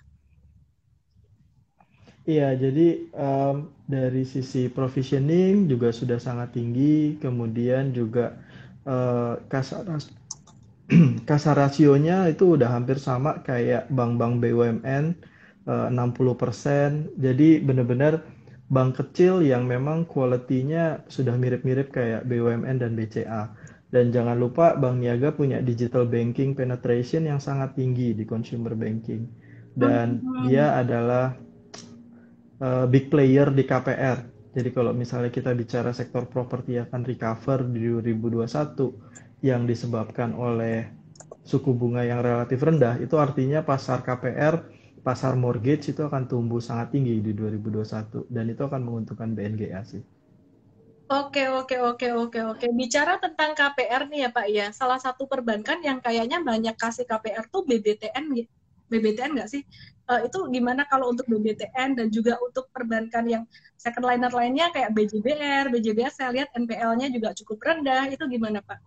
Iya, jadi um, dari sisi provisioning juga sudah sangat tinggi, kemudian juga uh, kasar kasar rasionya itu udah hampir sama kayak bank-bank BUMN uh, 60%. Jadi benar-benar bank kecil yang memang kualitinya sudah mirip-mirip kayak BUMN dan BCA. Dan jangan lupa Bank Niaga punya digital banking penetration yang sangat tinggi di consumer banking. Dan hmm. dia adalah uh, big player di KPR. Jadi kalau misalnya kita bicara sektor properti akan recover di 2021 yang disebabkan oleh suku bunga yang relatif rendah, itu artinya pasar KPR, pasar mortgage itu akan tumbuh sangat tinggi di 2021 dan itu akan menguntungkan BNGA sih. Oke, oke, oke, oke, oke. Bicara tentang KPR nih ya Pak ya, salah satu perbankan yang kayaknya banyak kasih KPR tuh BBTN BBTN nggak sih? Uh, itu gimana kalau untuk BBTN dan juga untuk perbankan yang second liner lainnya kayak BJBR, BJBR saya lihat NPL-nya juga cukup rendah, itu gimana Pak?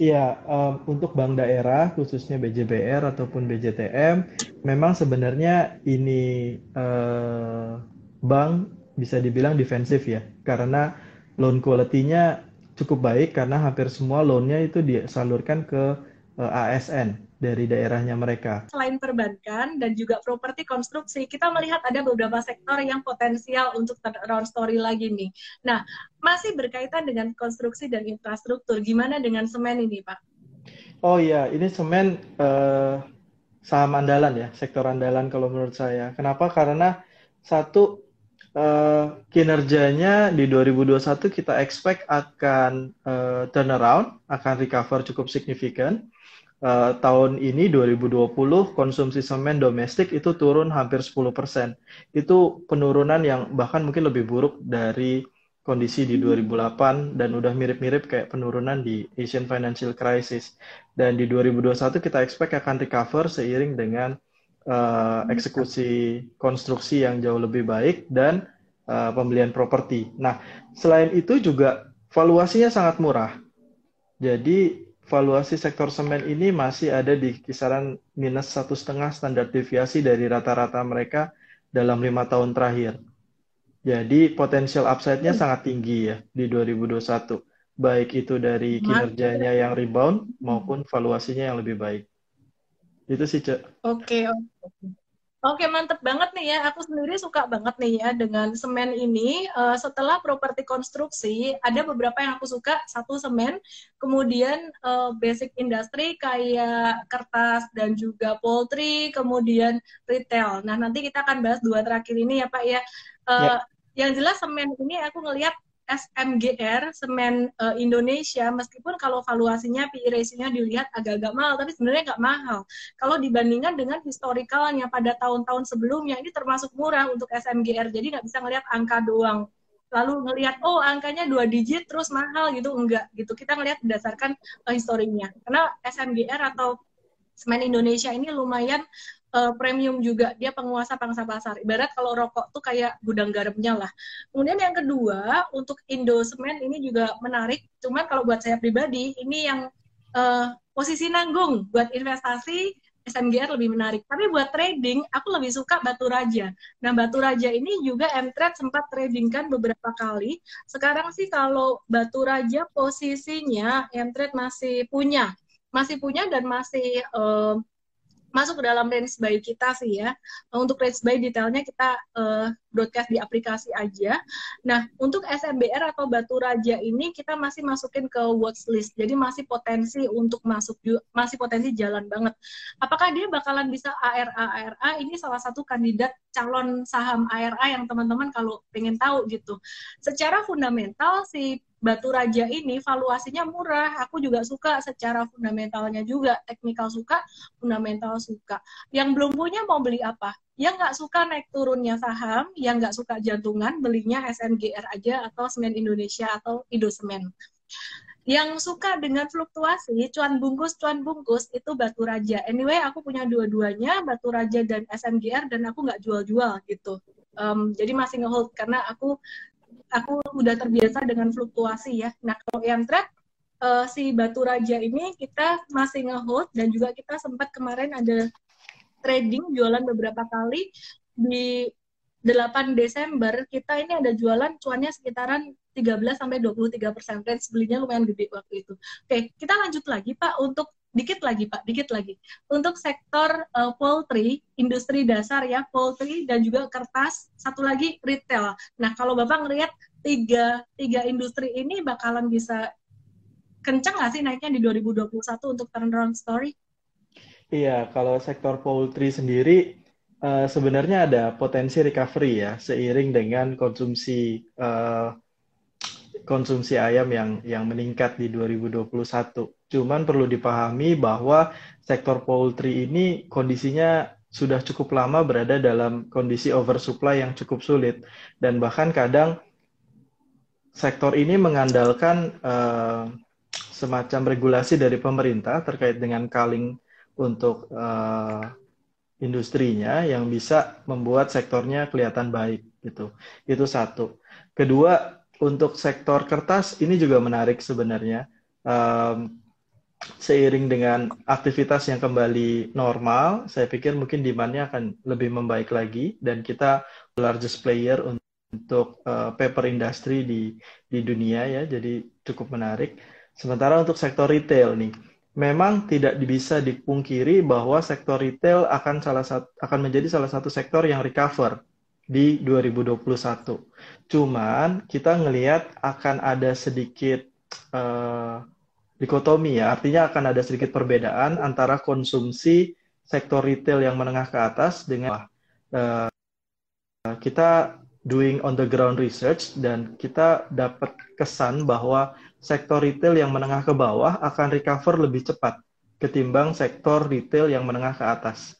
Iya, um, untuk bank daerah khususnya BJBR ataupun BJTM, memang sebenarnya ini uh, bank bisa dibilang defensif ya karena loan quality-nya cukup baik karena hampir semua loan-nya itu disalurkan ke eh, ASN dari daerahnya mereka. Selain perbankan dan juga properti konstruksi, kita melihat ada beberapa sektor yang potensial untuk turnaround story lagi nih. Nah, masih berkaitan dengan konstruksi dan infrastruktur. Gimana dengan semen ini, Pak? Oh iya, ini semen uh, saham andalan ya, sektor andalan kalau menurut saya. Kenapa? Karena satu uh, kinerjanya di 2021 kita expect akan uh, turnaround, akan recover cukup signifikan. uh, tahun ini 2020 konsumsi semen domestik itu turun hampir 10%. Itu penurunan yang bahkan mungkin lebih buruk dari kondisi di 2008 dan udah mirip-mirip kayak penurunan di Asian Financial Crisis. Dan di 2021 kita expect akan recover seiring dengan uh, eksekusi konstruksi yang jauh lebih baik dan uh, pembelian properti. Nah, selain itu juga valuasinya sangat murah. Jadi valuasi sektor semen ini masih ada di kisaran minus satu setengah standar deviasi dari rata-rata mereka dalam lima tahun terakhir. Jadi potensial upside-nya hmm. sangat tinggi ya di 2021. Baik itu dari kinerjanya yang rebound maupun valuasinya yang lebih baik. Itu sih, Cek. Oke, oke. Oke, mantep banget nih ya. Aku sendiri suka banget nih ya dengan semen ini. Uh, setelah properti konstruksi, ada beberapa yang aku suka. Satu semen, kemudian uh, basic industry kayak kertas dan juga poultry, kemudian retail. Nah, nanti kita akan bahas dua terakhir ini ya Pak ya. Uh, ya yang jelas semen ini aku ngelihat SMGR semen uh, Indonesia. Meskipun kalau valuasinya PE ratio-nya dilihat agak-agak mahal tapi sebenarnya nggak mahal. Kalau dibandingkan dengan historikalnya pada tahun-tahun sebelumnya ini termasuk murah untuk SMGR jadi nggak bisa ngelihat angka doang. Lalu ngelihat oh angkanya dua digit terus mahal gitu. Enggak gitu. Kita ngelihat berdasarkan uh, historinya. Karena SMGR atau semen Indonesia ini lumayan uh, premium juga dia penguasa pangsa pasar ibarat kalau rokok tuh kayak gudang garamnya lah kemudian yang kedua untuk Indo Semen ini juga menarik cuman kalau buat saya pribadi ini yang uh, posisi nanggung buat investasi SMGR lebih menarik. Tapi buat trading, aku lebih suka Batu Raja. Nah, Batu Raja ini juga M-Trade sempat tradingkan beberapa kali. Sekarang sih kalau Batu Raja posisinya M-Trade masih punya. Masih punya dan masih uh, masuk ke dalam range buy kita sih ya. Untuk range buy detailnya kita uh, broadcast di aplikasi aja. Nah, untuk SMBR atau Batu Raja ini kita masih masukin ke watchlist. Jadi masih potensi untuk masuk masih potensi jalan banget. Apakah dia bakalan bisa ARA ARA? Ini salah satu kandidat calon saham ARA yang teman-teman kalau pengen tahu gitu. Secara fundamental si Batu Raja ini valuasinya murah. Aku juga suka secara fundamentalnya juga. Teknikal suka, fundamental suka. Yang belum punya mau beli apa? Yang nggak suka naik turunnya saham, yang nggak suka jantungan, belinya SNGR aja atau Semen Indonesia atau Semen. Yang suka dengan fluktuasi, cuan bungkus, cuan bungkus, itu Batu Raja. Anyway, aku punya dua-duanya, Batu Raja dan SMGR, dan aku nggak jual-jual gitu. Um, jadi masih ngehold karena aku aku udah terbiasa dengan fluktuasi ya. Nah kalau yang trade uh, si Batu Raja ini kita masih ngehold dan juga kita sempat kemarin ada trading jualan beberapa kali di 8 Desember kita ini ada jualan cuannya sekitaran 13 sampai 23 persen range belinya lumayan gede waktu itu. Oke, kita lanjut lagi Pak untuk dikit lagi Pak, dikit lagi. Untuk sektor uh, poultry, industri dasar ya, poultry dan juga kertas, satu lagi retail. Nah, kalau Bapak ngelihat tiga, tiga industri ini bakalan bisa kencang nggak sih naiknya di 2021 untuk turnaround story? Iya, kalau sektor poultry sendiri uh, sebenarnya ada potensi recovery ya, seiring dengan konsumsi uh, konsumsi ayam yang yang meningkat di 2021. Cuman perlu dipahami bahwa sektor poultry ini kondisinya sudah cukup lama berada dalam kondisi oversupply yang cukup sulit dan bahkan kadang sektor ini mengandalkan uh, semacam regulasi dari pemerintah terkait dengan kaling untuk uh, industrinya yang bisa membuat sektornya kelihatan baik gitu. Itu satu. Kedua, untuk sektor kertas ini juga menarik sebenarnya. Um, seiring dengan aktivitas yang kembali normal, saya pikir mungkin demand-nya akan lebih membaik lagi dan kita largest player untuk uh, paper industry di di dunia ya, jadi cukup menarik. Sementara untuk sektor retail nih, memang tidak bisa dipungkiri bahwa sektor retail akan salah satu akan menjadi salah satu sektor yang recover di 2021. Cuman kita ngelihat akan ada sedikit uh, dikotomi ya, artinya akan ada sedikit perbedaan antara konsumsi sektor retail yang menengah ke atas dengan uh, kita doing on the ground research dan kita dapat kesan bahwa sektor retail yang menengah ke bawah akan recover lebih cepat ketimbang sektor retail yang menengah ke atas.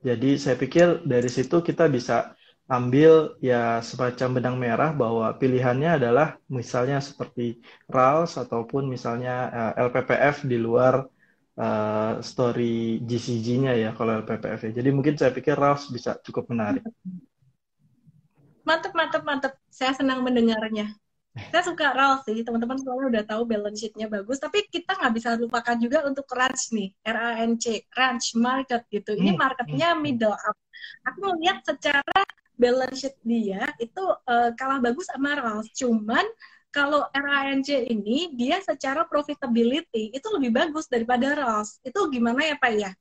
Jadi saya pikir dari situ kita bisa ambil ya semacam benang merah bahwa pilihannya adalah misalnya seperti RALS ataupun misalnya uh, eh, LPPF di luar uh, story GCG-nya ya kalau LPPF ya. Jadi mungkin saya pikir RALS bisa cukup menarik. Mantap, mantap, mantap. Saya senang mendengarnya. Saya suka RALS sih, teman-teman selalu udah tahu balance sheet-nya bagus, tapi kita nggak bisa lupakan juga untuk ranch nih, R-A-N-C, ranch market gitu. Ini hmm, marketnya hmm. middle up. Aku melihat secara balance sheet dia itu uh, kalah bagus sama Ralph. Cuman kalau RANC ini dia secara profitability itu lebih bagus daripada Ralph. Itu gimana ya Pak ya?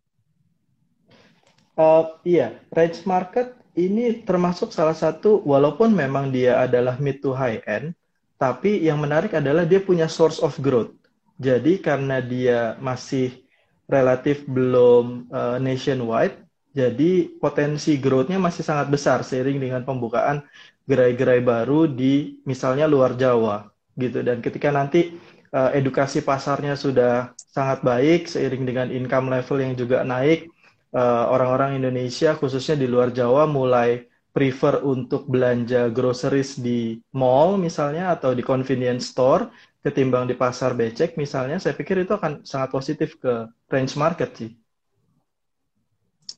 Uh, iya, range market ini termasuk salah satu walaupun memang dia adalah mid to high end, tapi yang menarik adalah dia punya source of growth. Jadi karena dia masih relatif belum uh, nationwide, jadi potensi growth-nya masih sangat besar seiring dengan pembukaan gerai-gerai baru di misalnya luar Jawa gitu. Dan ketika nanti uh, edukasi pasarnya sudah sangat baik seiring dengan income level yang juga naik, uh, orang-orang Indonesia khususnya di luar Jawa mulai prefer untuk belanja groceries di mall misalnya atau di convenience store ketimbang di pasar becek misalnya, saya pikir itu akan sangat positif ke range market sih.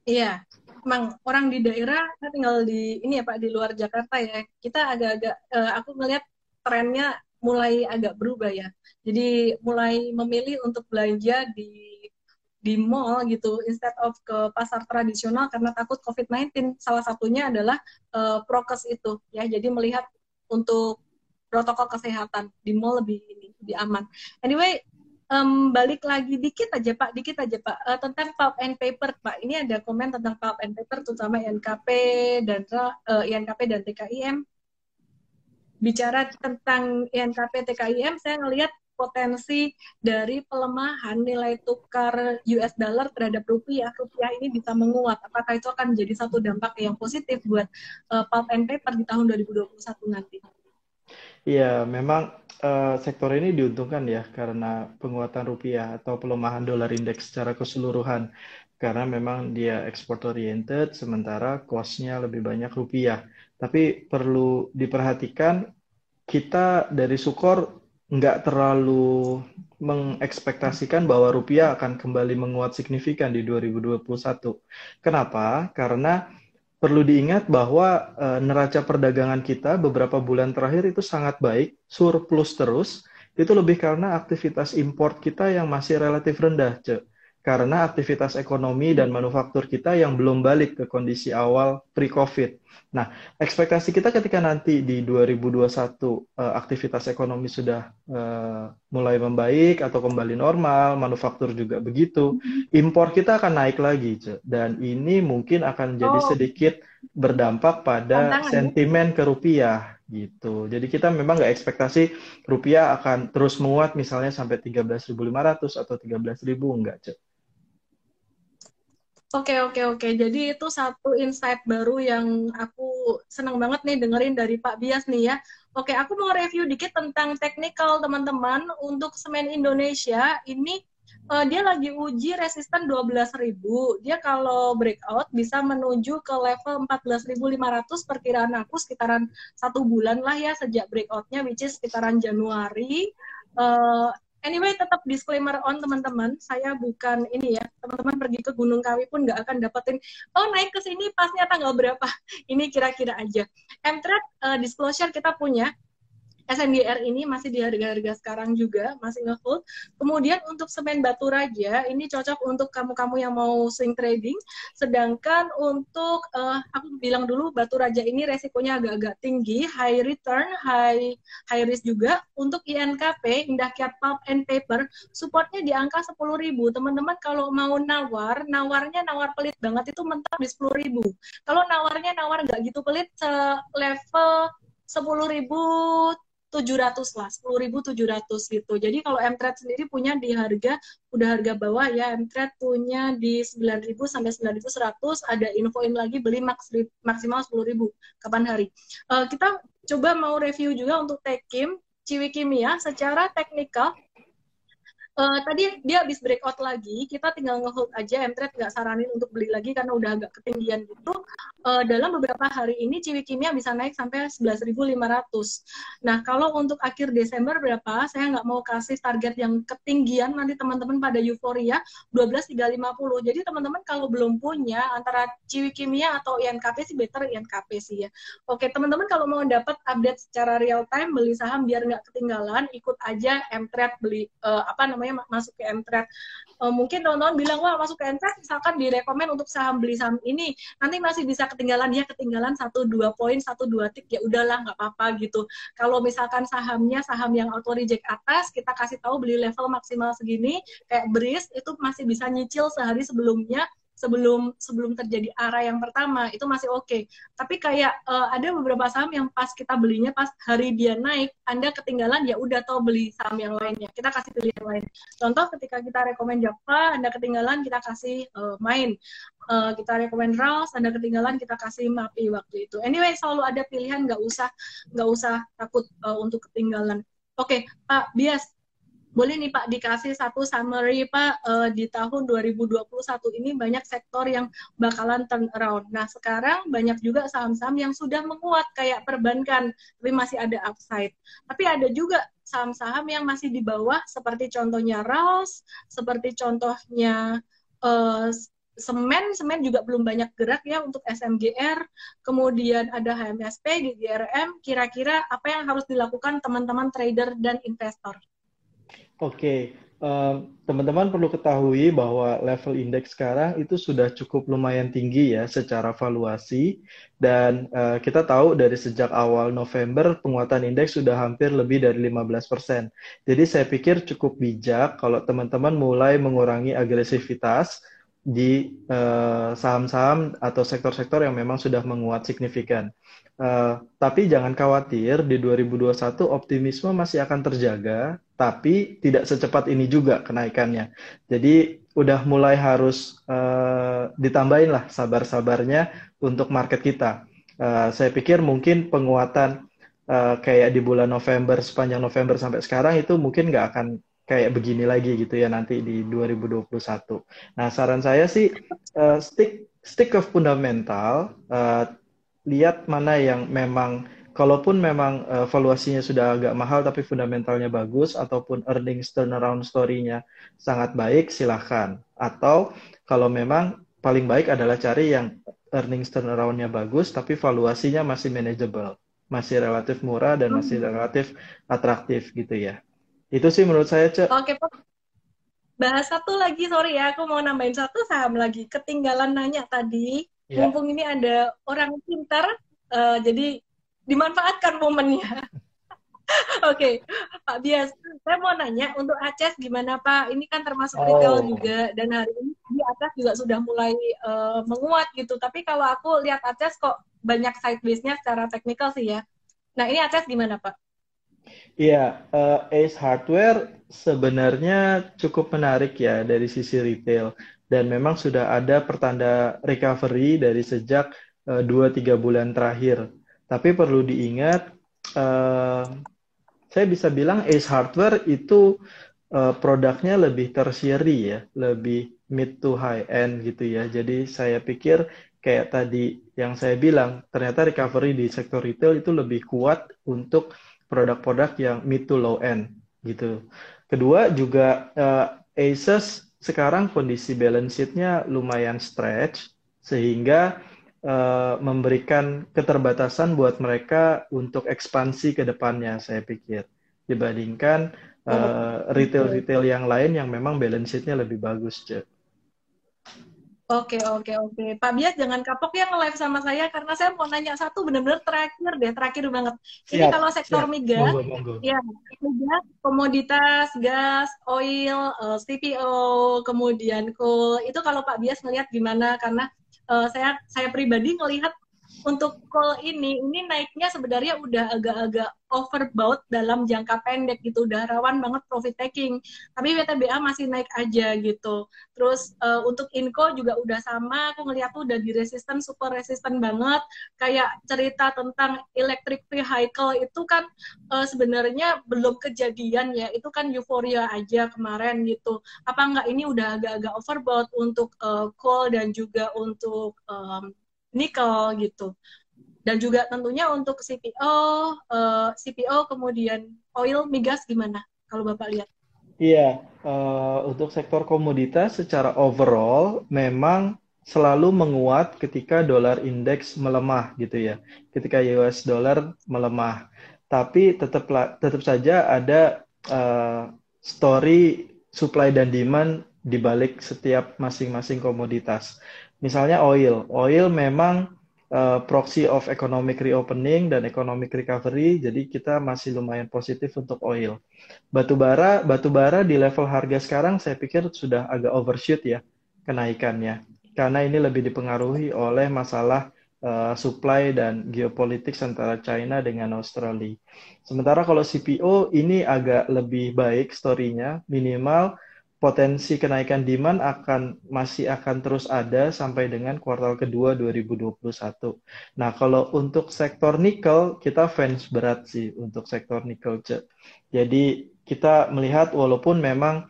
Iya, emang orang di daerah saya tinggal di ini ya Pak di luar Jakarta ya. Kita agak-agak uh, aku ngelihat trennya mulai agak berubah ya. Jadi mulai memilih untuk belanja di di mall gitu instead of ke pasar tradisional karena takut COVID-19. Salah satunya adalah uh, prokes itu ya. Jadi melihat untuk protokol kesehatan di mall lebih ini lebih aman. Anyway, um, balik lagi dikit aja Pak, dikit aja Pak uh, tentang pulp and paper Pak. Ini ada komen tentang pulp and paper terutama INKP dan uh, eh, INKP dan TKIM. Bicara tentang INKP TKIM, saya ngelihat potensi dari pelemahan nilai tukar US dollar terhadap rupiah, rupiah ini bisa menguat. Apakah itu akan menjadi satu dampak yang positif buat uh, pulp and paper di tahun 2021 nanti? Iya, memang uh, sektor ini diuntungkan ya karena penguatan rupiah atau pelemahan dolar indeks secara keseluruhan. Karena memang dia export oriented, sementara cost-nya lebih banyak rupiah. Tapi perlu diperhatikan, kita dari Sukor nggak terlalu mengekspektasikan bahwa rupiah akan kembali menguat signifikan di 2021. Kenapa? Karena perlu diingat bahwa e, neraca perdagangan kita beberapa bulan terakhir itu sangat baik, surplus terus. Itu lebih karena aktivitas import kita yang masih relatif rendah, Cek karena aktivitas ekonomi dan manufaktur kita yang belum balik ke kondisi awal pre-COVID. Nah, ekspektasi kita ketika nanti di 2021 uh, aktivitas ekonomi sudah uh, mulai membaik atau kembali normal, manufaktur juga begitu, impor kita akan naik lagi, dan ini mungkin akan jadi oh. sedikit berdampak pada Tantangan. sentimen ke rupiah gitu. Jadi kita memang nggak ekspektasi rupiah akan terus menguat misalnya sampai 13.500 atau 13.000 enggak, Cek. Oke, oke, oke. Jadi itu satu insight baru yang aku senang banget nih dengerin dari Pak Bias nih ya. Oke, aku mau review dikit tentang teknikal teman-teman untuk semen Indonesia. Ini uh, dia lagi uji resisten 12.000. Dia kalau breakout bisa menuju ke level 14.500 perkiraan aku sekitaran satu bulan lah ya sejak breakoutnya, which is sekitaran Januari. Uh, Anyway, tetap disclaimer on teman-teman. Saya bukan ini ya, teman-teman pergi ke Gunung Kawi pun nggak akan dapetin, oh naik ke sini pasnya tanggal berapa. Ini kira-kira aja. M-Trade uh, disclosure kita punya, SNDR ini masih di harga-harga sekarang juga, masih ngehold. Kemudian untuk semen batu raja, ini cocok untuk kamu-kamu yang mau swing trading. Sedangkan untuk, uh, aku bilang dulu, batu raja ini resikonya agak-agak tinggi, high return, high high risk juga. Untuk INKP, Indah Kiat Pulp and Paper, supportnya di angka 10.000. Teman-teman kalau mau nawar, nawarnya nawar pelit banget itu mentok di 10.000. Kalau nawarnya nawar nggak gitu pelit, level 10.000 700 lah, 10.700 gitu. Jadi kalau M-Trade sendiri punya di harga, udah harga bawah ya, M-Trade punya di 9.000 sampai 9.100, ada infoin lagi beli maks, maksimal 10.000 kapan hari. Uh, kita coba mau review juga untuk Tekim, Ciwi Kimia, secara teknikal, uh, tadi dia habis breakout lagi, kita tinggal ngehold aja, M-Trade nggak saranin untuk beli lagi karena udah agak ketinggian gitu. Uh, dalam beberapa hari ini Ciwi Kimia bisa naik sampai 11.500. Nah, kalau untuk akhir Desember berapa? Saya nggak mau kasih target yang ketinggian, nanti teman-teman pada euforia 12.350. Jadi teman-teman kalau belum punya antara Ciwi Kimia atau INKP sih better INKP sih ya. Oke, teman-teman kalau mau dapat update secara real time beli saham biar nggak ketinggalan, ikut aja M-Trade beli uh, apa namanya masuk ke Mtrade. Uh, mungkin teman-teman bilang wah masuk ke Mtrade misalkan direkomend untuk saham beli saham ini nanti masih bisa ketinggalan ya ketinggalan satu dua poin satu dua tik ya udahlah nggak apa-apa gitu. Kalau misalkan sahamnya saham yang auto reject atas kita kasih tahu beli level maksimal segini kayak Breeze itu masih bisa nyicil sehari sebelumnya sebelum sebelum terjadi arah yang pertama itu masih oke. Okay. Tapi kayak uh, ada beberapa saham yang pas kita belinya pas hari dia naik, Anda ketinggalan ya udah tau beli saham yang lainnya. Kita kasih pilih yang lain. Contoh ketika kita rekomend Java, Anda ketinggalan kita kasih uh, main. Uh, kita rekomend Rouse, Anda ketinggalan kita kasih MAPI waktu itu. Anyway, selalu ada pilihan, nggak usah nggak usah takut uh, untuk ketinggalan. Oke, okay, Pak Bias, boleh nih Pak dikasih satu summary Pak uh, di tahun 2021 ini banyak sektor yang bakalan turn around. Nah sekarang banyak juga saham-saham yang sudah menguat kayak perbankan, tapi masih ada upside. Tapi ada juga saham-saham yang masih di bawah seperti contohnya RALS, seperti contohnya uh, semen, semen juga belum banyak gerak ya untuk SMGR, kemudian ada HMSP, GGRM, kira-kira apa yang harus dilakukan teman-teman trader dan investor? Oke, teman-teman perlu ketahui bahwa level indeks sekarang itu sudah cukup lumayan tinggi ya secara valuasi dan uh, kita tahu dari sejak awal November penguatan indeks sudah hampir lebih dari 15%. Jadi saya pikir cukup bijak kalau teman-teman mulai mengurangi agresivitas di eh, saham-saham atau sektor-sektor yang memang sudah menguat signifikan. Uh, tapi jangan khawatir, di 2021 optimisme masih akan terjaga, tapi tidak secepat ini juga kenaikannya. Jadi udah mulai harus uh, ditambahin lah sabar-sabarnya untuk market kita. Uh, saya pikir mungkin penguatan uh, kayak di bulan November, sepanjang November sampai sekarang itu mungkin nggak akan kayak begini lagi gitu ya nanti di 2021. Nah saran saya sih uh, stick stick ke fundamental, uh, lihat mana yang memang kalaupun memang uh, valuasinya sudah agak mahal tapi fundamentalnya bagus ataupun earnings turnaround story-nya sangat baik silahkan atau kalau memang paling baik adalah cari yang earnings turnaround-nya bagus tapi valuasinya masih manageable masih relatif murah dan masih hmm. relatif atraktif gitu ya. Itu sih menurut saya cek oke Pak. Bahas satu lagi sorry ya aku mau nambahin satu saham lagi. Ketinggalan nanya tadi. Yeah. mumpung ini ada orang pintar uh, jadi dimanfaatkan momennya Oke, okay. Pak Bias, saya mau nanya untuk Aceh gimana Pak? Ini kan termasuk oh. retail juga dan hari ini di Aceh juga sudah mulai uh, menguat gitu. Tapi kalau aku lihat Aceh kok banyak sideways-nya secara teknikal sih ya. Nah ini Aceh gimana Pak? Iya, uh, Ace Hardware sebenarnya cukup menarik ya dari sisi retail dan memang sudah ada pertanda recovery dari sejak uh, eh, 2-3 bulan terakhir. Tapi perlu diingat, uh, saya bisa bilang Ace Hardware itu uh, produknya lebih tertiary ya, lebih mid to high end gitu ya. Jadi saya pikir kayak tadi yang saya bilang, ternyata recovery di sektor retail itu lebih kuat untuk produk-produk yang mid to low end gitu. Kedua juga uh, Asus sekarang kondisi balance sheet-nya lumayan stretch sehingga uh, memberikan keterbatasan buat mereka untuk ekspansi ke depannya saya pikir dibandingkan uh, retail-retail yang lain yang memang balance sheet-nya lebih bagus, Cek. Oke, oke, oke. Pak Bias jangan kapok ya nge-live sama saya karena saya mau nanya satu benar-benar terakhir deh, terakhir banget. Ini kalau sektor siap. migas, monggo, monggo. ya migas, komoditas, gas, oil, uh, eh, CPO, kemudian coal, itu kalau Pak Bias ngelihat gimana? Karena uh, saya saya pribadi ngelihat untuk call ini ini naiknya sebenarnya udah agak-agak overbought dalam jangka pendek gitu. Udah rawan banget profit taking. Tapi WTBA masih naik aja gitu. Terus uh, untuk Inco juga udah sama. Aku ngeliat tuh udah di resisten super resisten banget. Kayak cerita tentang electric vehicle itu kan uh, sebenarnya belum kejadian ya. Itu kan euforia aja kemarin gitu. Apa enggak ini udah agak-agak overbought untuk uh, coal dan juga untuk um, nikel gitu dan juga tentunya untuk CPO, uh, eh, CPO kemudian oil, migas gimana kalau Bapak lihat? Iya, uh, untuk sektor komoditas secara overall memang selalu menguat ketika dolar indeks melemah gitu ya. Ketika US dollar melemah. Tapi tetap tetap saja ada uh, story supply dan demand di balik setiap masing-masing komoditas. Misalnya oil. Oil memang uh, proxy of economic reopening dan economic recovery, jadi kita masih lumayan positif untuk oil. Batubara, batubara di level harga sekarang saya pikir sudah agak overshoot ya kenaikannya, karena ini lebih dipengaruhi oleh masalah uh, supply dan geopolitik antara China dengan Australia. Sementara kalau CPO ini agak lebih baik story-nya, minimal potensi kenaikan demand akan masih akan terus ada sampai dengan kuartal kedua 2021. Nah, kalau untuk sektor nikel, kita fans berat sih untuk sektor nikel. Jadi, kita melihat walaupun memang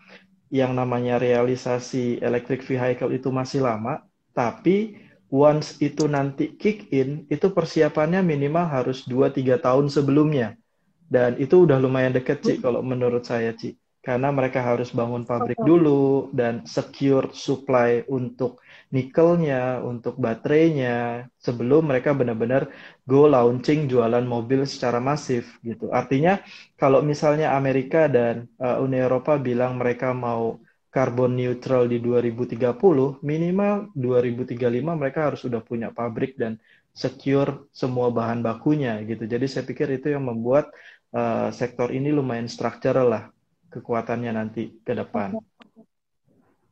yang namanya realisasi electric vehicle itu masih lama, tapi once itu nanti kick in, itu persiapannya minimal harus 2-3 tahun sebelumnya. Dan itu udah lumayan deket, sih kalau menurut saya, Ci karena mereka harus bangun pabrik dulu dan secure supply untuk nikelnya, untuk baterainya sebelum mereka benar-benar go launching jualan mobil secara masif gitu. Artinya kalau misalnya Amerika dan uh, Uni Eropa bilang mereka mau carbon neutral di 2030, minimal 2035 mereka harus sudah punya pabrik dan secure semua bahan bakunya gitu. Jadi saya pikir itu yang membuat uh, sektor ini lumayan structural lah kekuatannya nanti ke depan.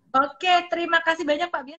Oke, terima kasih banyak Pak Bian.